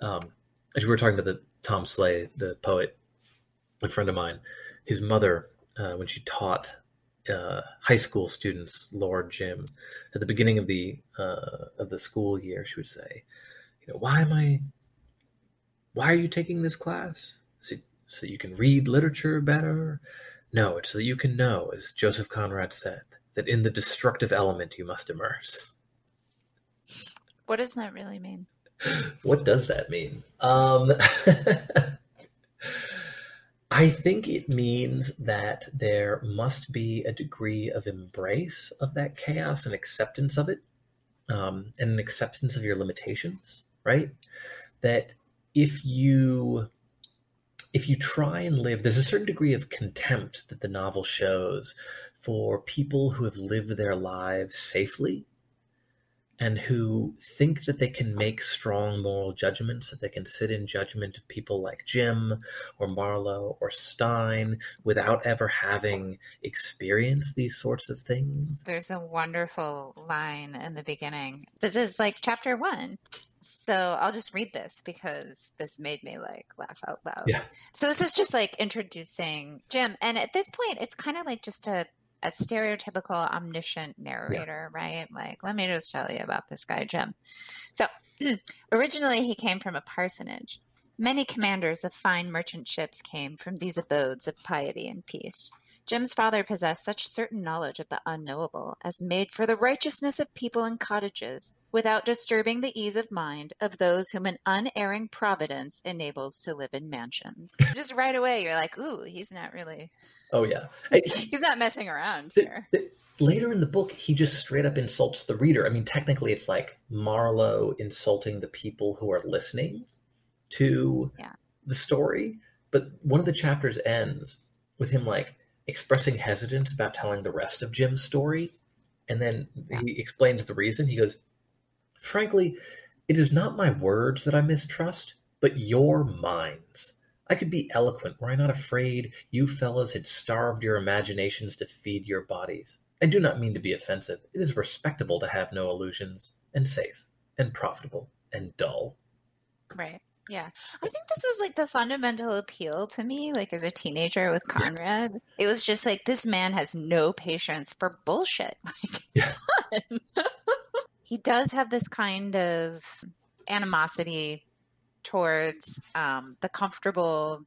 Um, as we were talking about the Tom Sleigh, the poet, a friend of mine, his mother, uh, when she taught uh, high school students Lord Jim at the beginning of the uh, of the school year, she would say, "You know, why am I? Why are you taking this class? So, so you can read literature better? No, it's so that you can know, as Joseph Conrad said, that in the destructive element you must immerse." What does that really mean? What does that mean? Um, I think it means that there must be a degree of embrace of that chaos and acceptance of it, um, and an acceptance of your limitations, right? That if you if you try and live, there's a certain degree of contempt that the novel shows for people who have lived their lives safely and who think that they can make strong moral judgments, that they can sit in judgment of people like Jim or Marlowe or Stein without ever having experienced these sorts of things. There's a wonderful line in the beginning. This is like chapter one. So I'll just read this because this made me like laugh out loud. Yeah. So this is just like introducing Jim. And at this point, it's kind of like just a a stereotypical omniscient narrator, yeah. right? Like, let me just tell you about this guy, Jim. So, originally, he came from a parsonage. Many commanders of fine merchant ships came from these abodes of piety and peace. Jim's father possessed such certain knowledge of the unknowable as made for the righteousness of people in cottages, without disturbing the ease of mind of those whom an unerring providence enables to live in mansions. Just right away, you're like, ooh, he's not really. Oh, yeah. he's not messing around here. Later in the book, he just straight up insults the reader. I mean, technically, it's like Marlowe insulting the people who are listening to yeah. the story. But one of the chapters ends with him like, expressing hesitance about telling the rest of Jim's story. And then he explains the reason. He goes, Frankly, it is not my words that I mistrust, but your minds. I could be eloquent were I not afraid you fellows had starved your imaginations to feed your bodies. I do not mean to be offensive. It is respectable to have no illusions, and safe, and profitable, and dull. Right. Yeah. I think this was like the fundamental appeal to me, like as a teenager with Conrad. Yeah. It was just like this man has no patience for bullshit. Like, yeah. he does have this kind of animosity towards um, the comfortable,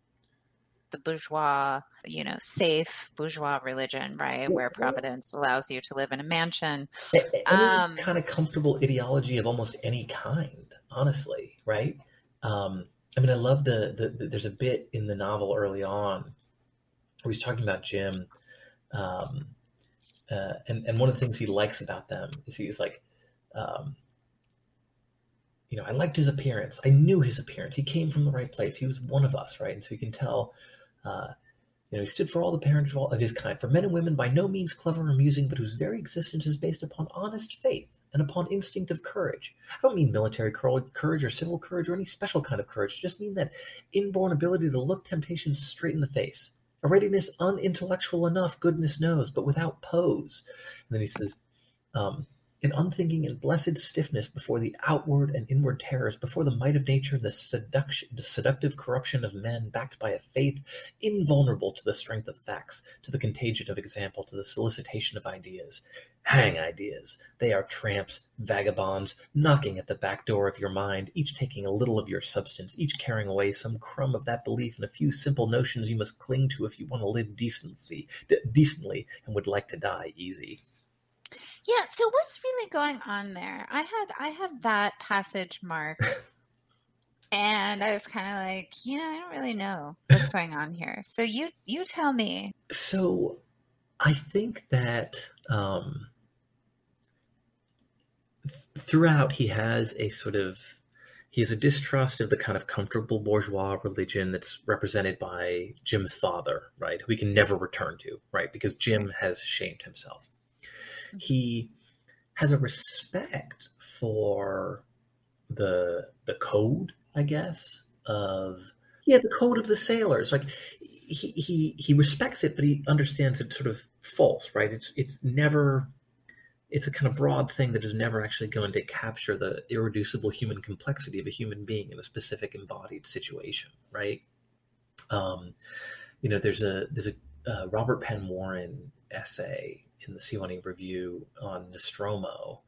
the bourgeois, you know, safe bourgeois religion, right? Where Providence allows you to live in a mansion. Any um, kind of comfortable ideology of almost any kind, honestly, right? Um, I mean, I love the, the, the, there's a bit in the novel early on where he's talking about Jim. Um, uh, and, and one of the things he likes about them is he's like, um, you know, I liked his appearance. I knew his appearance. He came from the right place. He was one of us, right? And so you can tell, uh, you know, he stood for all the parents of his kind, for men and women by no means clever or amusing, but whose very existence is based upon honest faith and upon instinctive courage. I don't mean military courage or civil courage or any special kind of courage. I just mean that inborn ability to look temptation straight in the face. A readiness unintellectual enough, goodness knows, but without pose. And then he says, um, in unthinking and blessed stiffness before the outward and inward terrors, before the might of nature, the seduction, the seductive corruption of men, backed by a faith invulnerable to the strength of facts, to the contagion of example, to the solicitation of ideas. Hang ideas! They are tramps, vagabonds, knocking at the back door of your mind, each taking a little of your substance, each carrying away some crumb of that belief and a few simple notions you must cling to if you want to live decency, de- decently and would like to die easy. Yeah, so what's really going on there? I had I had that passage marked and I was kind of like, you know, I don't really know what's going on here. So you you tell me. So I think that um throughout he has a sort of he has a distrust of the kind of comfortable bourgeois religion that's represented by Jim's father, right? Who he can never return to, right? Because Jim has shamed himself. He has a respect for the the code, I guess, of yeah, the code of the sailors. Like he he he respects it, but he understands it's sort of false, right? It's it's never it's a kind of broad thing that is never actually going to capture the irreducible human complexity of a human being in a specific embodied situation, right? Um, you know, there's a there's a uh, Robert Penn Warren essay in the Sewanee Review on Nostromo,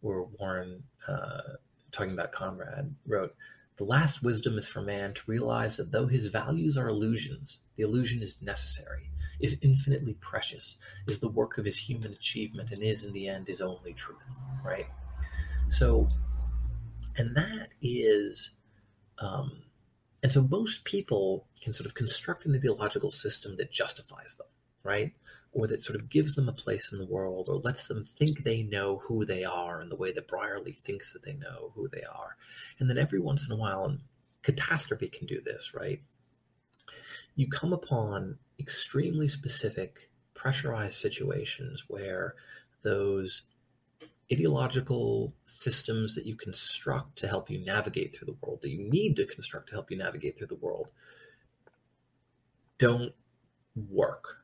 where Warren, uh, talking about Conrad, wrote, "The last wisdom is for man to realize that though his values are illusions, the illusion is necessary." Is infinitely precious, is the work of his human achievement, and is in the end his only truth, right? So, and that is, um, and so most people can sort of construct an ideological system that justifies them, right? Or that sort of gives them a place in the world or lets them think they know who they are in the way that Brierly thinks that they know who they are. And then every once in a while, and catastrophe can do this, right? You come upon extremely specific, pressurized situations where those ideological systems that you construct to help you navigate through the world, that you need to construct to help you navigate through the world, don't work.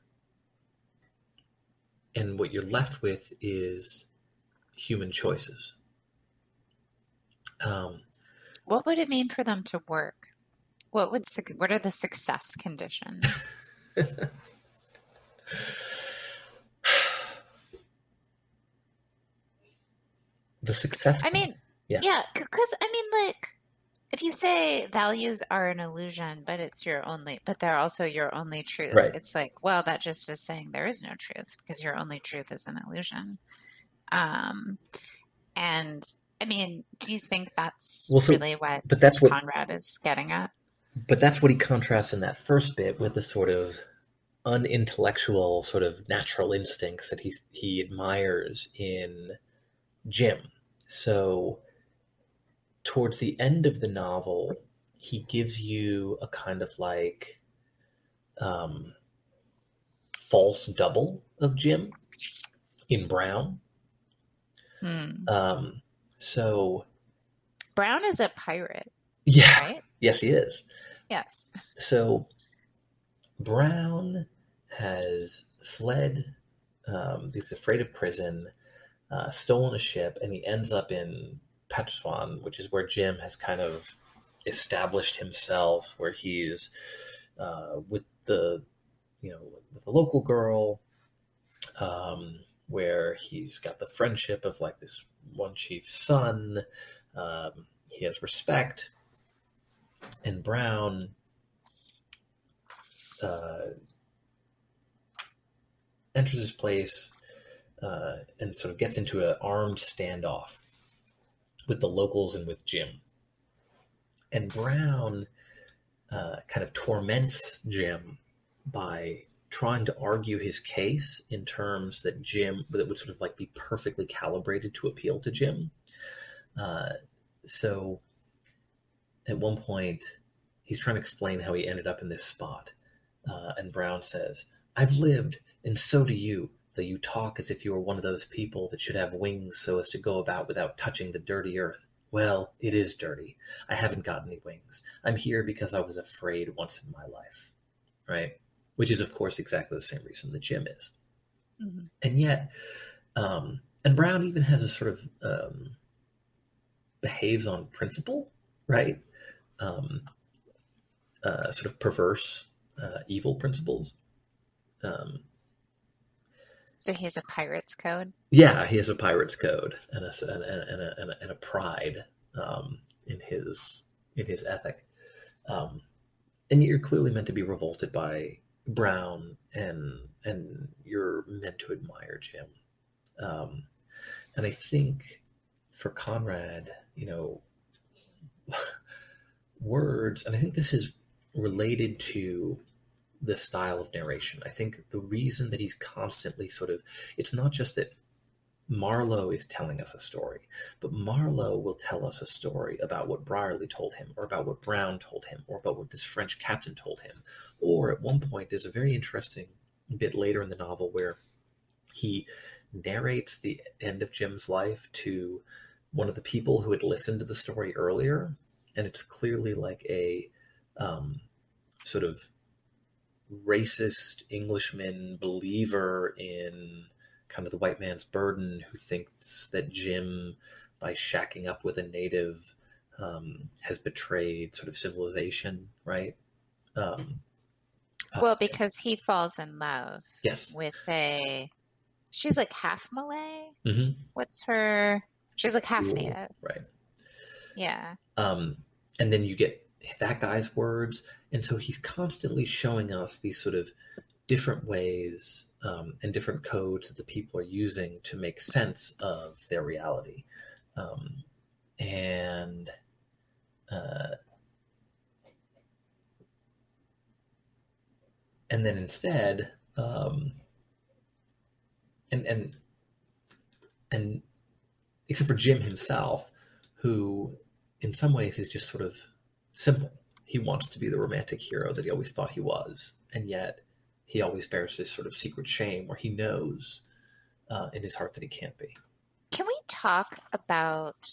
And what you're left with is human choices. Um, what would it mean for them to work? What would what are the success conditions? the success. I mean, yeah, yeah, because I mean, like, if you say values are an illusion, but it's your only, but they're also your only truth. Right. It's like, well, that just is saying there is no truth because your only truth is an illusion. Um, and I mean, do you think that's well, so, really what? But that's what Conrad is getting at. But that's what he contrasts in that first bit with the sort of unintellectual sort of natural instincts that he he admires in Jim. So towards the end of the novel, he gives you a kind of like um, false double of Jim in Brown. Hmm. Um, so Brown is a pirate. Yeah. Right? Yes, he is. Yes. So Brown has fled. Um, he's afraid of prison, uh, stolen a ship, and he ends up in Patusan, which is where Jim has kind of established himself, where he's uh, with the, you know, with the local girl, um, where he's got the friendship of like this one chief's son. Um, he has respect, and Brown uh, enters his place uh, and sort of gets into an armed standoff with the locals and with Jim. And Brown uh, kind of torments Jim by trying to argue his case in terms that Jim that would sort of like be perfectly calibrated to appeal to Jim. Uh, so at one point, he's trying to explain how he ended up in this spot, uh, and Brown says, "I've lived and so do you, though you talk as if you were one of those people that should have wings so as to go about without touching the dirty earth. Well, it is dirty. I haven't got any wings. I'm here because I was afraid once in my life. Right? Which is, of course, exactly the same reason the Jim is. Mm-hmm. And yet, um, and Brown even has a sort of um, behaves on principle, right? Um, uh, sort of perverse uh, evil principles. Um, so he has a pirate's code. Yeah, he has a pirate's code and a and and a, and a, and a pride um, in his in his ethic. Um, and you're clearly meant to be revolted by Brown, and and you're meant to admire Jim. Um, and I think for Conrad, you know, words, and I think this is related to the style of narration. I think the reason that he's constantly sort of it's not just that Marlowe is telling us a story, but Marlowe will tell us a story about what Brierly told him, or about what Brown told him, or about what this French captain told him. Or at one point, there's a very interesting bit later in the novel where he narrates the end of Jim's life to one of the people who had listened to the story earlier, and it's clearly like a um, sort of racist Englishman believer in kind of the white man's burden who thinks that Jim, by shacking up with a native, um, has betrayed sort of civilization, right? Um, uh, well, because he falls in love. Yes. With a, she's like half Malay. Mm-hmm. What's her? She's like half native. Right. Yeah. Um, and then you get that guy's words, and so he's constantly showing us these sort of different ways um, and different codes that the people are using to make sense of their reality. Um, and uh, and then instead, um, and and and except for Jim himself, who in some ways is just sort of simple. He wants to be the romantic hero that he always thought he was, and yet he always bears this sort of secret shame where he knows uh, in his heart that he can't be. Can we talk about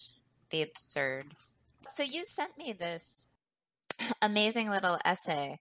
the absurd? So you sent me this amazing little essay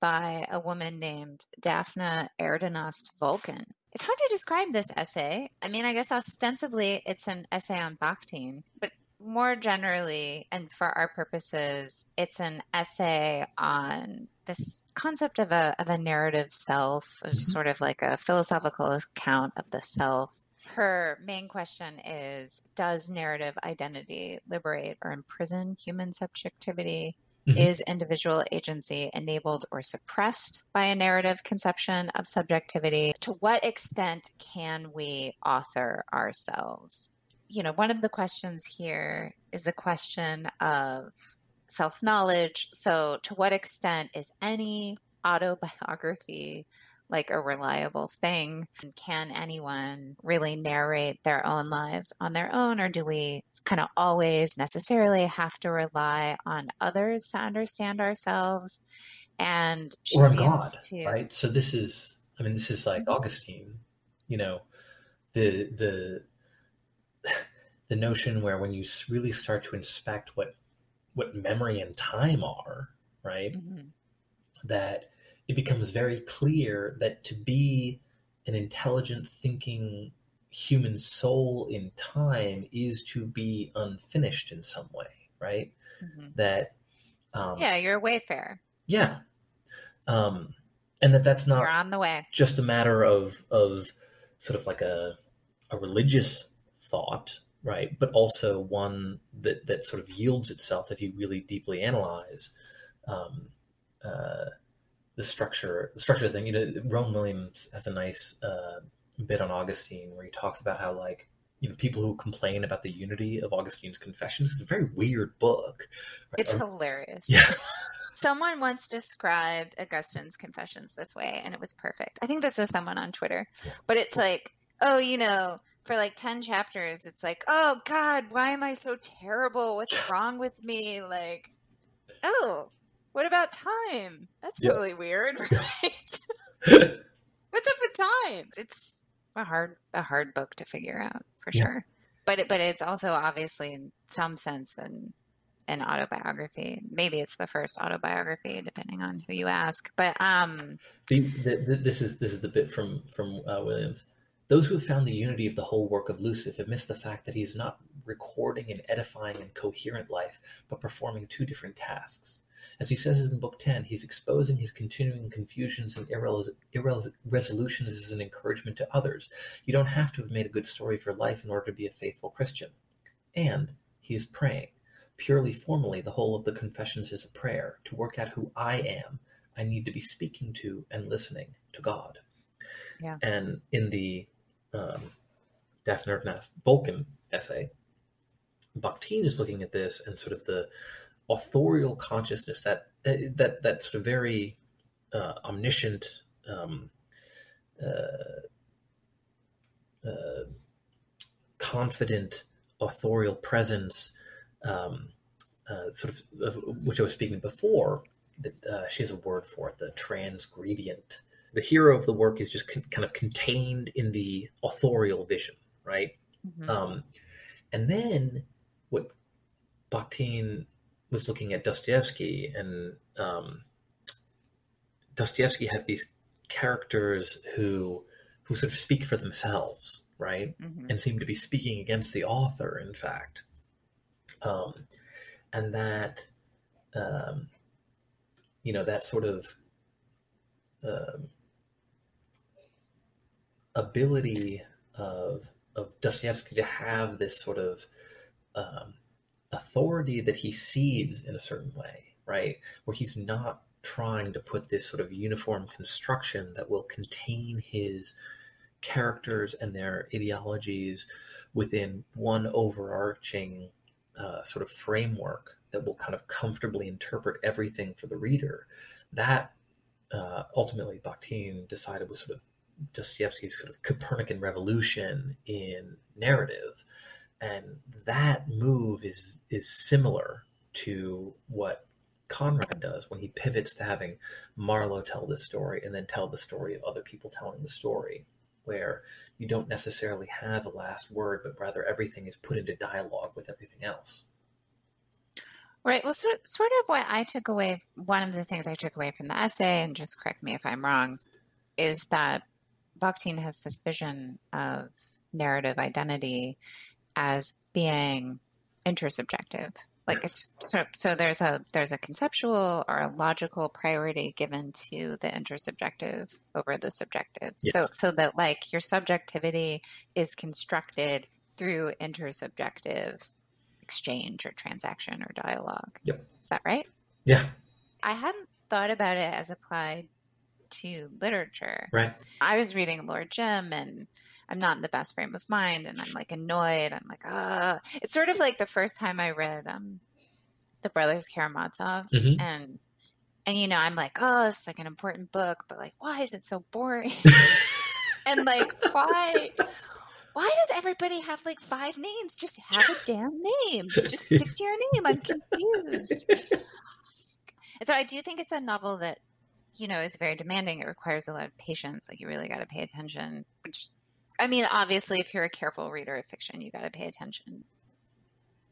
by a woman named Daphne Erdinast-Vulcan. It's hard to describe this essay. I mean, I guess ostensibly it's an essay on Bakhtin, but more generally, and for our purposes, it's an essay on this concept of a of a narrative self, mm-hmm. sort of like a philosophical account of the self. Her main question is Does narrative identity liberate or imprison human subjectivity? Mm-hmm. Is individual agency enabled or suppressed by a narrative conception of subjectivity? To what extent can we author ourselves? You know, one of the questions here is a question of self knowledge. So, to what extent is any autobiography like a reliable thing? Can anyone really narrate their own lives on their own, or do we kind of always necessarily have to rely on others to understand ourselves? And she or seems God, to right. So this is, I mean, this is like mm-hmm. Augustine. You know, the the the notion where when you really start to inspect what what memory and time are, right? Mm-hmm. That it becomes very clear that to be an intelligent thinking human soul in time is to be unfinished in some way, right? Mm-hmm. That um, yeah, you're a wayfarer. Yeah, um, and that that's not you're on the way. Just a matter of of sort of like a a religious thought right? But also one that that sort of yields itself if you really deeply analyze um, uh, the structure, the structure thing. You know, Rowan Williams has a nice uh, bit on Augustine where he talks about how like you know people who complain about the unity of Augustine's Confessions. It's a very weird book. Right? It's hilarious. Yeah. Someone once described Augustine's Confessions this way, and it was perfect. I think this is someone on Twitter, yeah. but it's like, oh, you know, for like 10 chapters it's like oh god why am i so terrible? What's wrong with me? Like oh what about time? That's yeah. really weird right? What's up with time? It's a hard a hard book to figure out for yeah. sure. But it, but it's also obviously in some sense an an autobiography. Maybe it's the first autobiography depending on who you ask. But um the, the, the, this is this is the bit from from uh, williams those who have found the unity of the whole work of Luciff have missed the fact that he is not recording an edifying and coherent life, but performing two different tasks. As he says in Book 10, he's exposing his continuing confusions and irresolutions as an encouragement to others. You don't have to have made a good story for life in order to be a faithful Christian. And he is praying. Purely formally, the whole of the Confessions is a prayer. To work out who I am, I need to be speaking to and listening to God. Yeah. And in the um, Daphne Erdenost Volken essay, Bakhtin is looking at this and sort of the authorial consciousness that uh, that that sort of very uh, omniscient um, uh, uh, confident authorial presence, um, uh, sort of, of, which I was speaking before. Uh, she has a word for it, the transgredient. The hero of the work is just con- kind of contained in the authorial vision, right? Mm-hmm. Um, and then what Bakhtin was looking at Dostoevsky, and um, Dostoevsky has these characters who who sort of speak for themselves, right? Mm-hmm. And seem to be speaking against the author, in fact. Um, and that, um, you know, that sort of uh, ability of of Dostoevsky to have this sort of um, authority that he sees in a certain way, right? Where he's not trying to put this sort of uniform construction that will contain his characters and their ideologies within one overarching uh, sort of framework that will kind of comfortably interpret everything for the reader. That uh, ultimately Bakhtin decided was sort of Dostoevsky's sort of Copernican revolution in narrative, and that move is is similar to what Conrad does when he pivots to having Marlowe tell the story and then tell the story of other people telling the story where you don't necessarily have a last word, but rather everything is put into dialogue with everything else. Right. Well, sort, sort of what I took away, one of the things I took away from the essay, and just correct me if I'm wrong, is that Bakhtin has this vision of narrative identity as being intersubjective. Like it's so so there's a there's a conceptual or a logical priority given to the intersubjective over the subjective. Yes. so so that like your subjectivity is constructed through intersubjective exchange or transaction or dialogue. Yep. Is that right? Yeah. I hadn't thought about it as applied to literature right i was reading lord jim and I'm not in the best frame of mind and I'm like annoyed. I'm like, ah, it's sort of like the first time I read um, the Brothers Karamazov mm-hmm. and and you know, I'm like, oh, it's like an important book, but like, why is it so boring? and like, why? Why does everybody have like five names? Just have a damn name. Just stick to your name. I'm confused. and so I do think it's a novel that you know is very demanding. It requires a lot of patience. Like you really got to pay attention, which I mean, obviously, if you're a careful reader of fiction, you got to pay attention.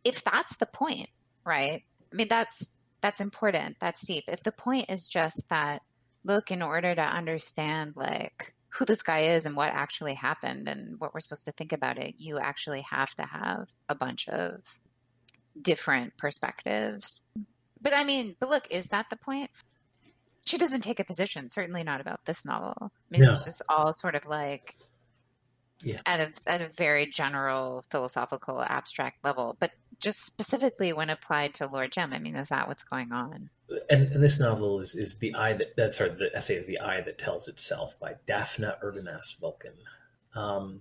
If that's the point, right? I mean, that's that's important. That's deep. If the point is just that, look, in order to understand like who this guy is and what actually happened and what we're supposed to think about it, you actually have to have a bunch of different perspectives. But I mean, but look, is that the point? She doesn't take a position, certainly not about this novel. I mean, no. it's just all sort of like yeah. at a at a very general philosophical abstract level but just specifically when applied to lord jim i mean is that what's going on and, and this novel is is the eye that that's sorry the essay is the eye that tells itself by daphne erdinast-vulcan um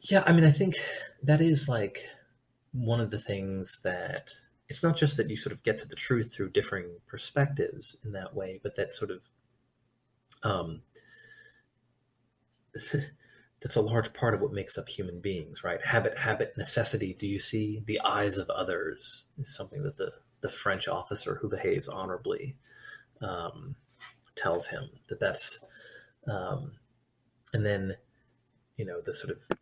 yeah i mean i think that is like one of the things that it's not just that you sort of get to the truth through differing perspectives in that way but that sort of um that's a large part of what makes up human beings, right? Habit, habit, necessity. Do you see the eyes of others? Is something that the the French officer who behaves honorably um, tells him that that's, um, and then you know the sort of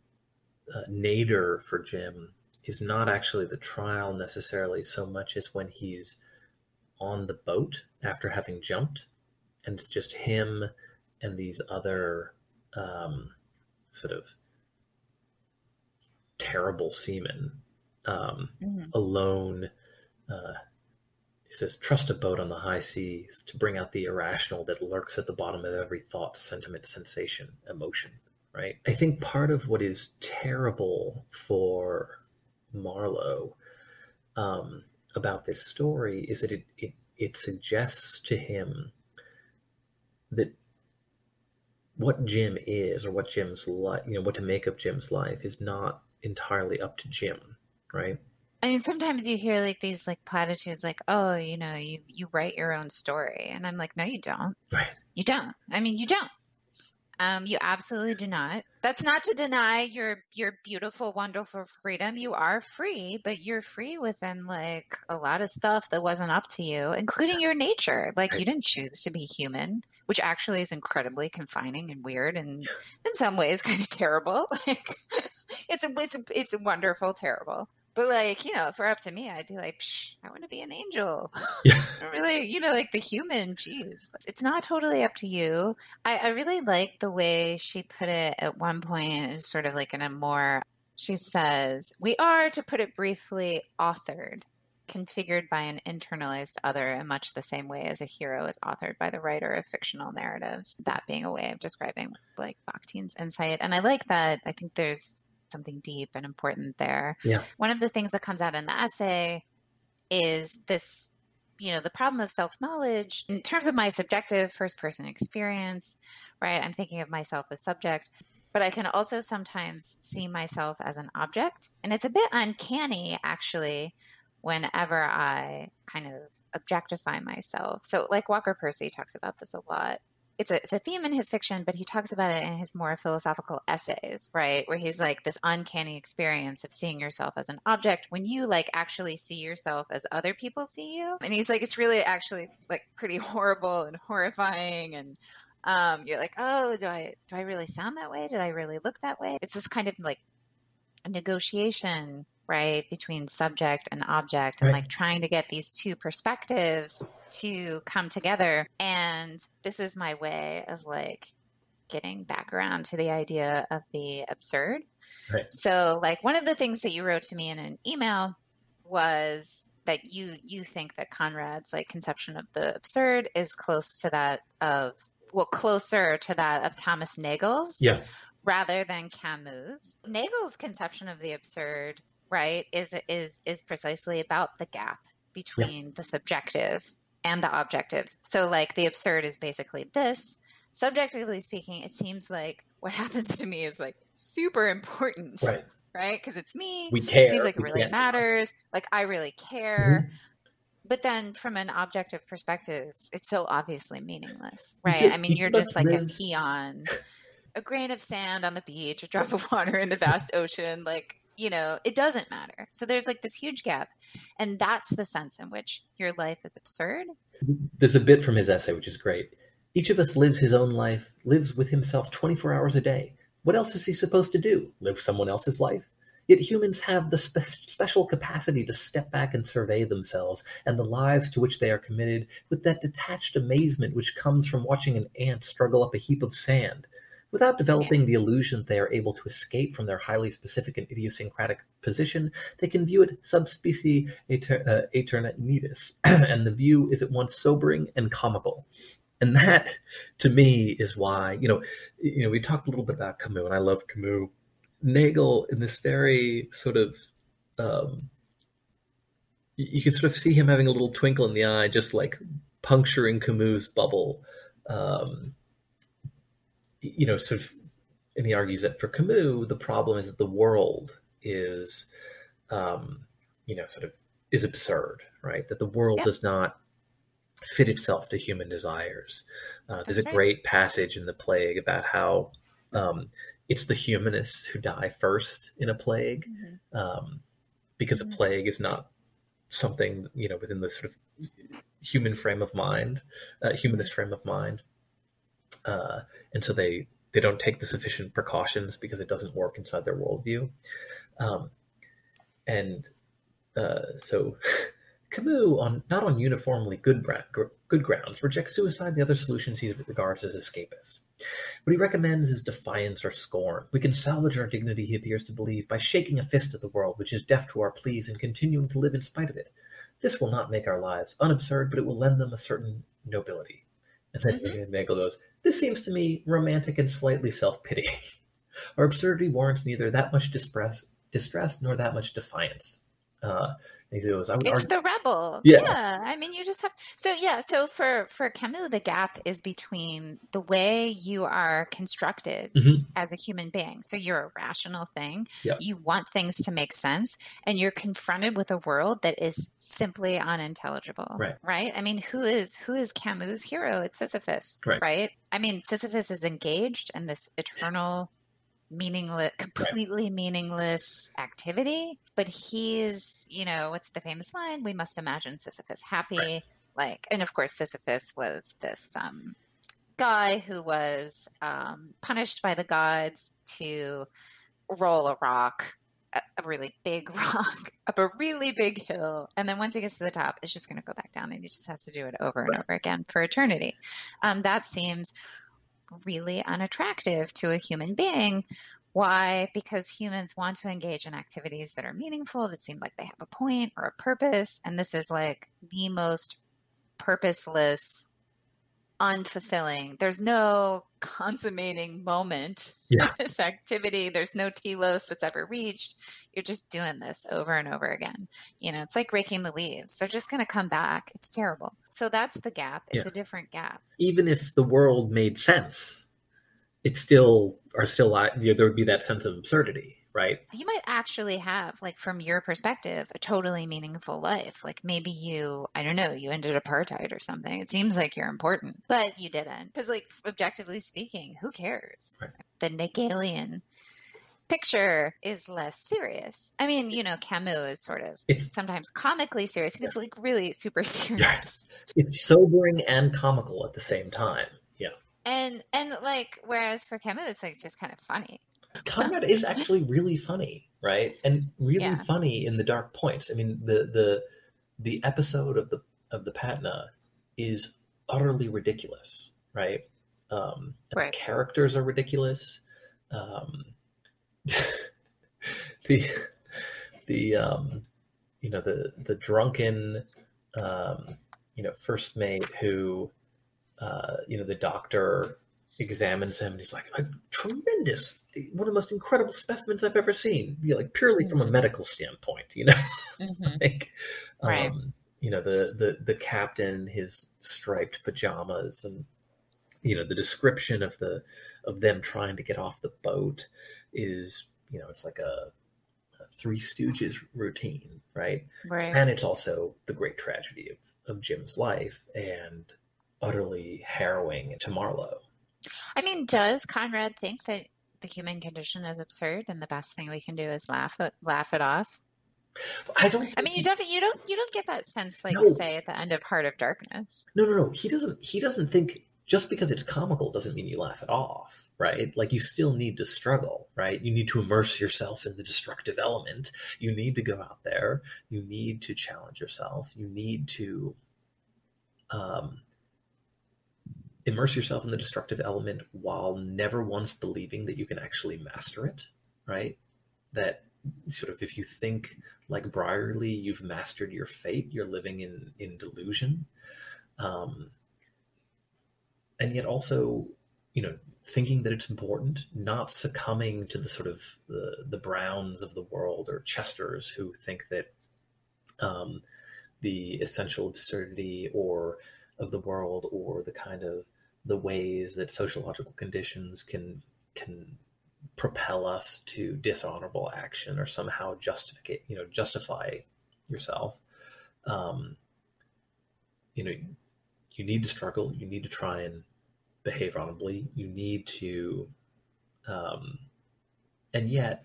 uh, nadir for Jim is not actually the trial necessarily so much as when he's on the boat after having jumped, and it's just him and these other um, sort of terrible seamen um, mm-hmm. alone. Uh, he says, "Trust a boat on the high seas to bring out the irrational that lurks at the bottom of every thought, sentiment, sensation, emotion." Right. I think part of what is terrible for Marlowe um, about this story is that it, it it suggests to him that what Jim is or what Jim's life, you know, what to make of Jim's life is not entirely up to Jim, right? I mean, sometimes you hear like these like platitudes, like, "Oh, you know, you you write your own story," and I'm like, "No, you don't. Right? You don't. I mean, you don't. Um, you absolutely do not. That's not to deny your your beautiful, wonderful freedom. You are free, but you're free within like a lot of stuff that wasn't up to you, including your nature. Like right. you didn't choose to be human, which actually is incredibly confining and weird, and in some ways, kind of terrible. Like it's a, it's a, it's a wonderful, terrible. But like, you know, if we're up to me, I'd be like, I want to be an angel. Yeah. really, you know, like the human, jeez. It's not totally up to you. I, I really like the way she put it at one point, sort of like in a more, she says, we are, to put it briefly, authored, configured by an internalized other in much the same way as a hero is authored by the writer of fictional narratives. That being a way of describing like Bakhtin's insight. And I like that. I think there's something deep and important there. Yeah. One of the things that comes out in the essay is this, you know, the problem of self knowledge in terms of my subjective first person experience, right? I'm thinking of myself as subject, but I can also sometimes see myself as an object. And it's a bit uncanny, actually, whenever I kind of objectify myself. So, like Walker Percy talks about this a lot it's a, it's a theme in his fiction, but he talks about it in his more philosophical essays, right? Where he's like this uncanny experience of seeing yourself as an object when you like actually see yourself as other people see you. And he's like, it's really actually like pretty horrible and horrifying. And um, you're like, oh, do I do I really sound that way? Did I really look that way? It's this kind of like negotiation right between subject and object and right. like trying to get these two perspectives to come together and this is my way of like getting back around to the idea of the absurd right. so like one of the things that you wrote to me in an email was that you you think that conrad's like conception of the absurd is close to that of well closer to that of thomas nagel's yeah rather than camus nagel's conception of the absurd right is is is precisely about the gap between yeah. the subjective and the objectives so like the absurd is basically this. Subjectively speaking it seems like what happens to me is like super important right. right? Because it's me. We care. It seems like it really matters. Like i really care. Mm-hmm. but then from an objective perspective it's so obviously meaningless right? i mean you're just like a peon a grain of sand on the beach a drop of water in the vast ocean like you know, it doesn't matter. So there's like this huge gap. And that's the sense in which your life is absurd. There's a bit from his essay, which is great. Each of us lives his own life, lives with himself 24 hours a day. What else is he supposed to do? Live someone else's life? Yet humans have the spe- special capacity to step back and survey themselves and the lives to which they are committed with that detached amazement which comes from watching an ant struggle up a heap of sand Without developing the illusion they are able to escape from their highly specific and idiosyncratic position, they can view it subspecies aeter- uh, aeternitas, and the view is at once sobering and comical. And that, to me, is why you know, you know, we talked a little bit about Camus, and I love Camus. Nagel, in this very sort of, um, you can sort of see him having a little twinkle in the eye, just like puncturing Camus' bubble. Um, you know, sort of, and he argues that for Camus, the problem is that the world is, um, you know, sort of is absurd, right? That the world does not fit itself to human desires. Uh, there's a great passage in the plague about how um, it's the humanists who die first in a plague, mm-hmm. um, because mm-hmm. a plague is not something you know within the sort of human frame of mind, uh, humanist mm-hmm. frame of mind uh, and so they they don't take the sufficient precautions because it doesn't work inside their worldview. Um, and uh, so Camus, on not on uniformly good, good grounds, rejects suicide and the other solutions he regards as escapist. What he recommends is defiance or scorn. We can salvage our dignity, he appears to believe, by shaking a fist at the world which is deaf to our pleas and continuing to live in spite of it. This will not make our lives unabsurd, but it will lend them a certain nobility. And then mm-hmm. Goes, This seems to me romantic and slightly self pitying. Our absurdity warrants neither that much distress, distress nor that much defiance. Uh, he goes, it's argue. the rebel. Yeah. yeah. I mean, you just have so yeah. So for for Camus, the gap is between the way you are constructed mm-hmm. as a human being. So you're a rational thing. Yep. You want things to make sense, and you're confronted with a world that is simply unintelligible. Right. Right. I mean, who is who is Camus' hero? It's Sisyphus. Right. Right. I mean, Sisyphus is engaged in this eternal meaningless, completely right. meaningless activity. But he's, you know, what's the famous line? We must imagine Sisyphus happy. Right. Like, and of course, Sisyphus was this um, guy who was um, punished by the gods to roll a rock, a, a really big rock, up a really big hill. And then once he gets to the top, it's just going to go back down and he just has to do it over and over again for eternity. Um, that seems really unattractive to a human being. Why? Because humans want to engage in activities that are meaningful, that seem like they have a point or a purpose. And this is like the most purposeless unfulfilling. There's no consummating moment yeah. this activity. There's no telos that's ever reached. You're just doing this over and over again. You know, it's like raking the leaves. They're just going to come back. It's terrible. So that's the gap. It's yeah. a different gap. Even if the world made sense, it still are still there would be that sense of absurdity right? You might actually have, like, from your perspective, a totally meaningful life. Like, maybe you, I don't know, you ended apartheid or something. It seems like you're important, but you didn't. Because, like, objectively speaking, who cares? Right. The Nagelian picture is less serious. I mean, you know, Camus is sort of it's, sometimes comically serious. It's like really super serious. It's sobering and comical at the same time. Yeah. And and like whereas for Camus it's like just kind of funny. Conrad is actually really funny, right? And really yeah. funny in the dark points. I mean, the the the episode of the of the Patna is utterly ridiculous, right? Um, right. The characters are ridiculous. Um, the the um, you know the the drunken um, you know first mate who uh, you know the doctor examines him and he's like, a tremendous, one of the most incredible specimens I've ever seen. You know, like purely mm-hmm. from a mm-hmm. medical standpoint, you know, mm-hmm. like, right. Um, you know, the, the, the captain, his striped pajamas and, you know, the description of the, of them trying to get off the boat is, you know, it's like a, a Three Stooges routine, right? Right. And it's also the great tragedy of, of Jim's life and utterly harrowing to Marlowe I mean, does Conrad think that the human condition is absurd and the best thing we can do is laugh it laugh it off? I don't. I mean, you don't. You don't. You don't get that sense, like no. say at the end of Heart of Darkness. No, no, no. He doesn't. He doesn't think just because it's comical doesn't mean you laugh it off, right? Like you still need to struggle, right? You need to immerse yourself in the destructive element. You need to go out there. You need to challenge yourself. You need to um, immerse yourself in the destructive element while never once believing that you can actually master it, right? That sort of if you think like Brierly, you've mastered your fate, you're living in in delusion. Um, and yet also, you know, thinking that it's important, not succumbing to the sort of the the Browns of the world or Chesters who think that um, the essential absurdity or of the world or the kind of the ways that sociological conditions can can propel us to dishonorable action or somehow justify you know justify yourself. Um, you know you need to struggle. You need to try and behave honorably. You need to um, and yet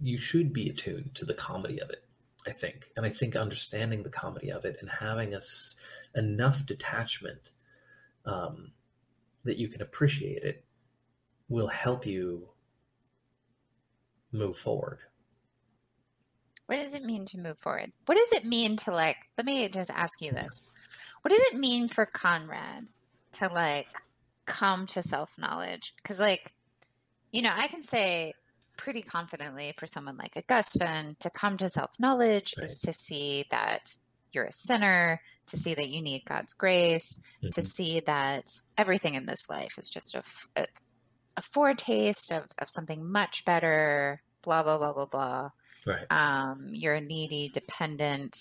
you should be attuned to the comedy of it i think. And i think understanding the comedy of it and having us enough detachment um, that you can appreciate it will help you move forward. What does it mean to move forward? What does it mean to like, let me just ask you this. What does it mean for Conrad to like come to self knowledge? Because, like, you know, I can say pretty confidently for someone like Augustine to come to self knowledge right. is to see that you're a sinner, to see that you need God's grace, mm-hmm. to see that everything in this life is just a, a, a foretaste of, of something much better, blah, blah, blah, blah, blah. Right. Um, you're a needy, dependent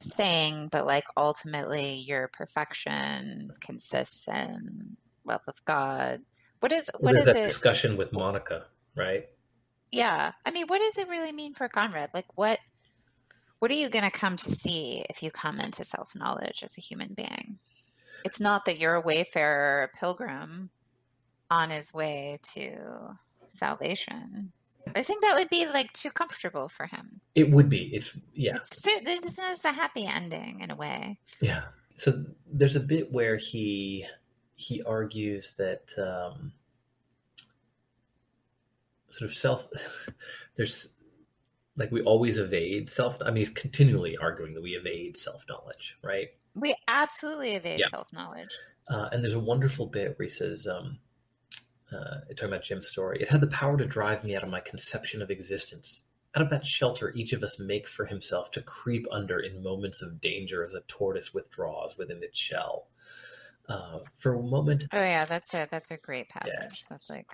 thing, but like ultimately your perfection consists in love of God. What is what is that it? Discussion with Monica, right? Yeah, I mean, what does it really mean for Conrad? Like, what what are you going to come to see if you come into self knowledge as a human being? It's not that you're a wayfarer, a pilgrim on his way to salvation. I think that would be like too comfortable for him. It would be. It's yeah. It's, too, it's, it's a happy ending in a way. Yeah. So there's a bit where he he argues that um, sort of self there's like we always evade self i mean he's continually arguing that we evade self-knowledge right we absolutely evade yeah. self-knowledge uh, and there's a wonderful bit where he says um, uh, talking about jim's story it had the power to drive me out of my conception of existence out of that shelter each of us makes for himself to creep under in moments of danger as a tortoise withdraws within its shell uh, for a moment oh yeah that's a that's a great passage yeah. that's like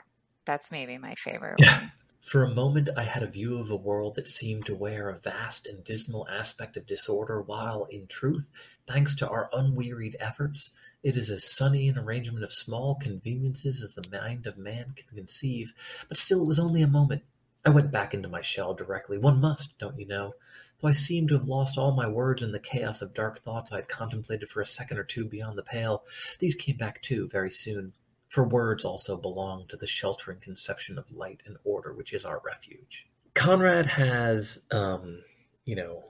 that's maybe my favorite yeah. one for a moment, I had a view of a world that seemed to wear a vast and dismal aspect of disorder, while, in truth, thanks to our unwearied efforts, it is as sunny an arrangement of small conveniences as the mind of man can conceive. But still, it was only a moment. I went back into my shell directly. One must, don't you know? Though I seemed to have lost all my words in the chaos of dark thoughts I had contemplated for a second or two beyond the pale, these came back too very soon for words also belong to the sheltering conception of light and order, which is our refuge. Conrad has, um, you know,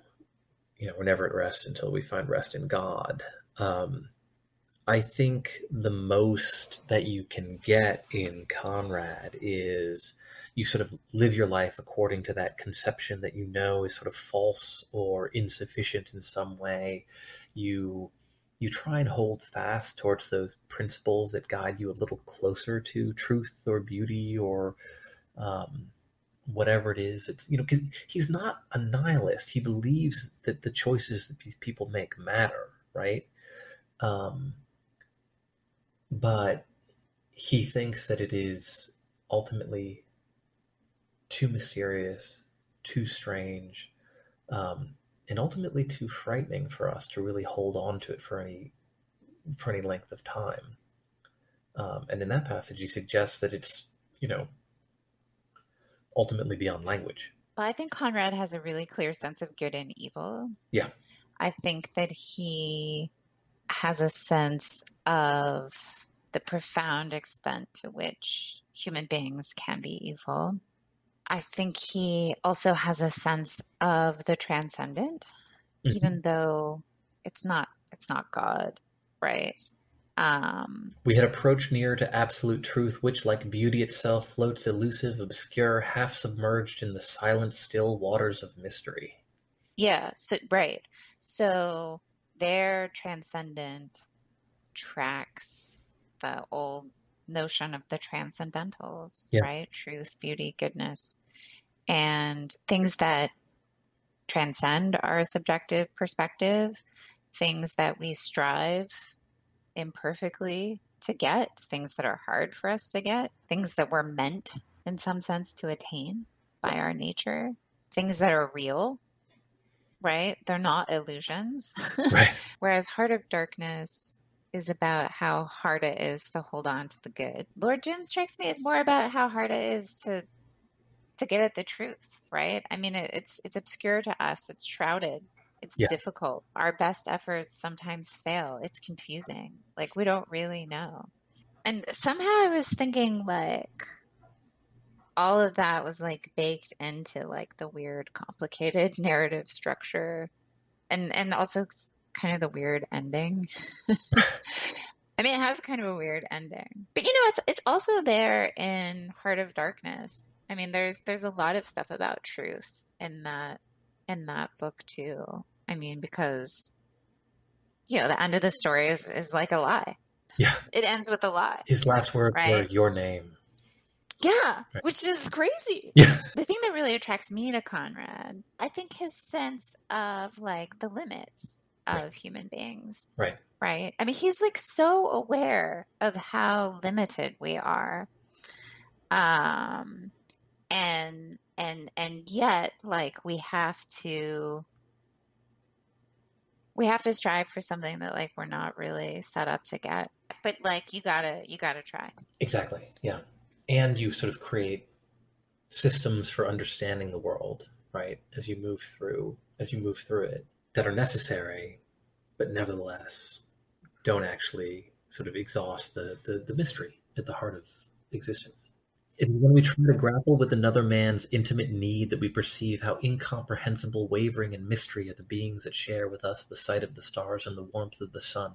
you know, we're never at rest until we find rest in God. Um, I think the most that you can get in Conrad is you sort of live your life according to that conception that you know is sort of false or insufficient in some way. You you try and hold fast towards those principles that guide you a little closer to truth or beauty or um, whatever it is. It's you know because he's not a nihilist. He believes that the choices that these people make matter, right? Um, but he thinks that it is ultimately too mysterious, too strange, um, and ultimately too frightening for us to really hold on to it for any for any length of time. Um, and in that passage, he suggests that it's you know ultimately beyond language. Well, I think Conrad has a really clear sense of good and evil. Yeah, I think that he has a sense of the profound extent to which human beings can be evil. I think he also has a sense of the transcendent, mm-hmm. even though it's not it's not God, right? Um, we had approached near to absolute truth, which, like beauty itself, floats elusive, obscure, half submerged in the silent, still waters of mystery. Yeah, so, right. So their transcendent tracks the old notion of the transcendentals, yeah. right? Truth, beauty, goodness and things that transcend our subjective perspective, things that we strive imperfectly to get, things that are hard for us to get, things that we're meant in some sense to attain by our nature, things that are real, right? They're not illusions. Right. Whereas Heart of Darkness is about how hard it is to hold on to the good. Lord Jim strikes me as more about how hard it is to to get at the truth, right? I mean, it, it's it's obscure to us. It's shrouded. It's yeah. difficult. Our best efforts sometimes fail. It's confusing. Like we don't really know. And somehow I was thinking like all of that was like baked into like the weird complicated narrative structure and and also kind of the weird ending. I mean, it has kind of a weird ending, but you know, it's it's also there in Heart of Darkness, I mean, there's there's a lot of stuff about truth in that in that book too. I mean, because you know, the end of the story is is like a lie. Yeah. It ends with a lie. His last words right? were your name. Yeah, right. which is crazy. Yeah. The thing that really attracts me to Conrad, I think his sense of like the limits of right. human beings. Right. Right. I mean, he's like so aware of how limited we are. Um and and and yet like we have to we have to strive for something that like we're not really set up to get but like you gotta you gotta try exactly yeah and you sort of create systems for understanding the world right as you move through as you move through it that are necessary but nevertheless don't actually sort of exhaust the the, the mystery at the heart of existence and when we try to grapple with another man's intimate need that we perceive how incomprehensible, wavering, and mystery are the beings that share with us the sight of the stars and the warmth of the sun.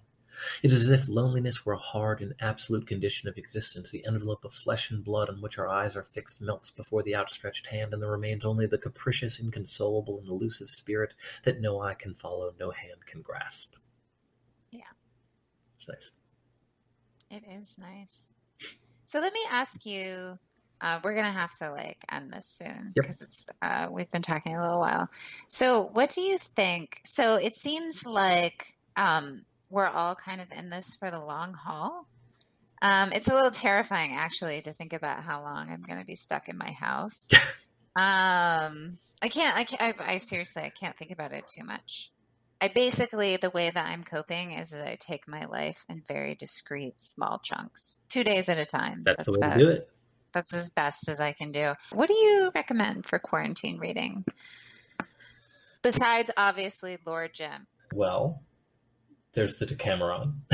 It is as if loneliness were a hard and absolute condition of existence. The envelope of flesh and blood on which our eyes are fixed melts before the outstretched hand, and there remains only the capricious, inconsolable, and elusive spirit that no eye can follow, no hand can grasp. Yeah. It's nice. It is nice. So let me ask you uh, we're gonna have to like end this soon because yep. it's uh, we've been talking a little while. So, what do you think? So, it seems like um, we're all kind of in this for the long haul. Um, it's a little terrifying, actually, to think about how long I'm going to be stuck in my house. um, I can't. I, can't I, I seriously, I can't think about it too much. I basically the way that I'm coping is that I take my life in very discreet, small chunks, two days at a time. That's, That's the way about, to do it. That's as best as I can do. What do you recommend for quarantine reading? Besides, obviously, Lord Jim. Well, there's the Decameron.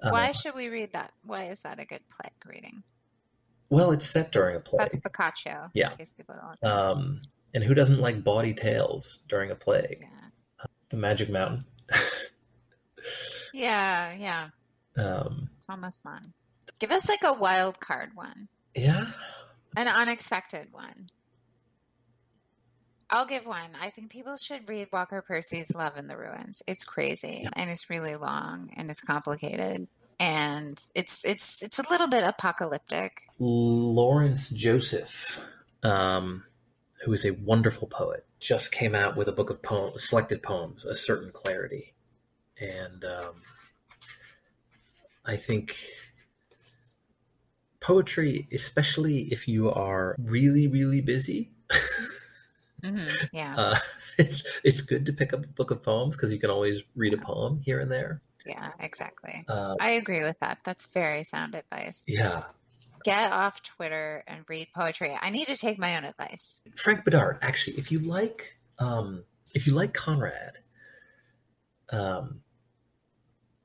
Why uh, should we read that? Why is that a good plague reading? Well, it's set during a plague. That's Boccaccio. Yeah. In case people don't. Um, and who doesn't like bawdy tales during a plague? Yeah. Uh, the Magic Mountain. yeah, yeah. Um, Thomas Mann. Give us like a wild card one. Yeah. An unexpected one. I'll give one. I think people should read Walker Percy's Love in the Ruins. It's crazy and it's really long and it's complicated and it's it's it's a little bit apocalyptic. Lawrence Joseph, um, who is a wonderful poet, just came out with a book of poems, selected poems, A Certain Clarity, and um, I think poetry, especially if you are really, really busy. mm-hmm. Yeah. Uh, it's, it's good to pick up a book of poems because you can always read a poem here and there. Yeah, exactly. Uh, I agree with that. That's very sound advice. Yeah. Get off Twitter and read poetry. I need to take my own advice. Frank Bidart, actually, if you like, um, if you like Conrad, um,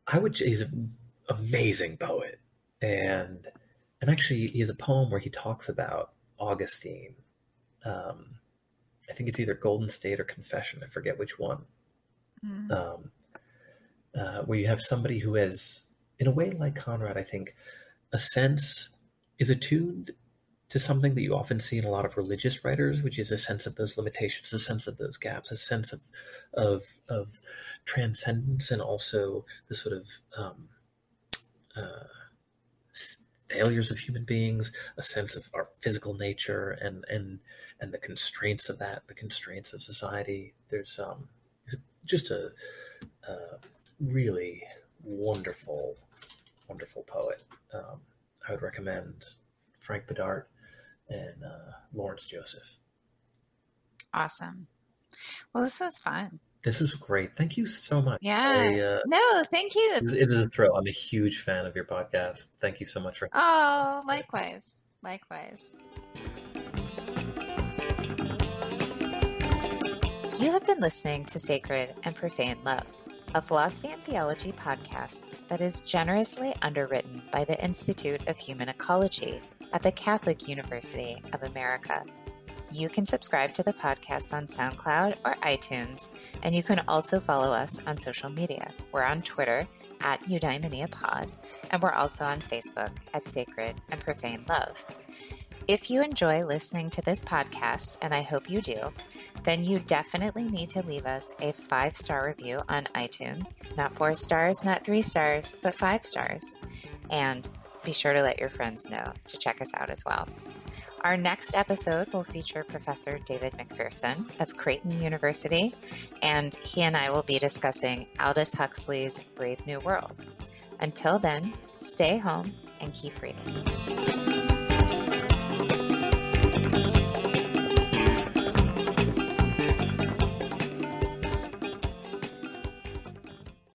I would. He's an amazing poet, and and actually, he has a poem where he talks about Augustine. Um, I think it's either Golden State or Confession. I forget which one. Mm. Um, uh, where you have somebody who has, in a way like Conrad, I think, a sense is attuned to something that you often see in a lot of religious writers, which is a sense of those limitations, a sense of those gaps, a sense of of, of transcendence, and also the sort of um, uh, failures of human beings, a sense of our physical nature, and and and the constraints of that, the constraints of society. There's um, just a, a really wonderful, wonderful poet. Um, I would recommend Frank Bidart and uh, Lawrence Joseph. Awesome. Well, this was fun. This was great. Thank you so much. Yeah. I, uh, no, thank you. It is, it is a thrill. I'm a huge fan of your podcast. Thank you so much for. Oh, likewise. Likewise. You have been listening to Sacred and Profane Love, a philosophy and theology podcast that is generously underwritten by the Institute of Human Ecology at the Catholic University of America. You can subscribe to the podcast on SoundCloud or iTunes, and you can also follow us on social media. We're on Twitter at Pod, and we're also on Facebook at Sacred and Profane Love. If you enjoy listening to this podcast, and I hope you do, then you definitely need to leave us a five star review on iTunes. Not four stars, not three stars, but five stars. And be sure to let your friends know to check us out as well. Our next episode will feature Professor David McPherson of Creighton University, and he and I will be discussing Aldous Huxley's Brave New World. Until then, stay home and keep reading.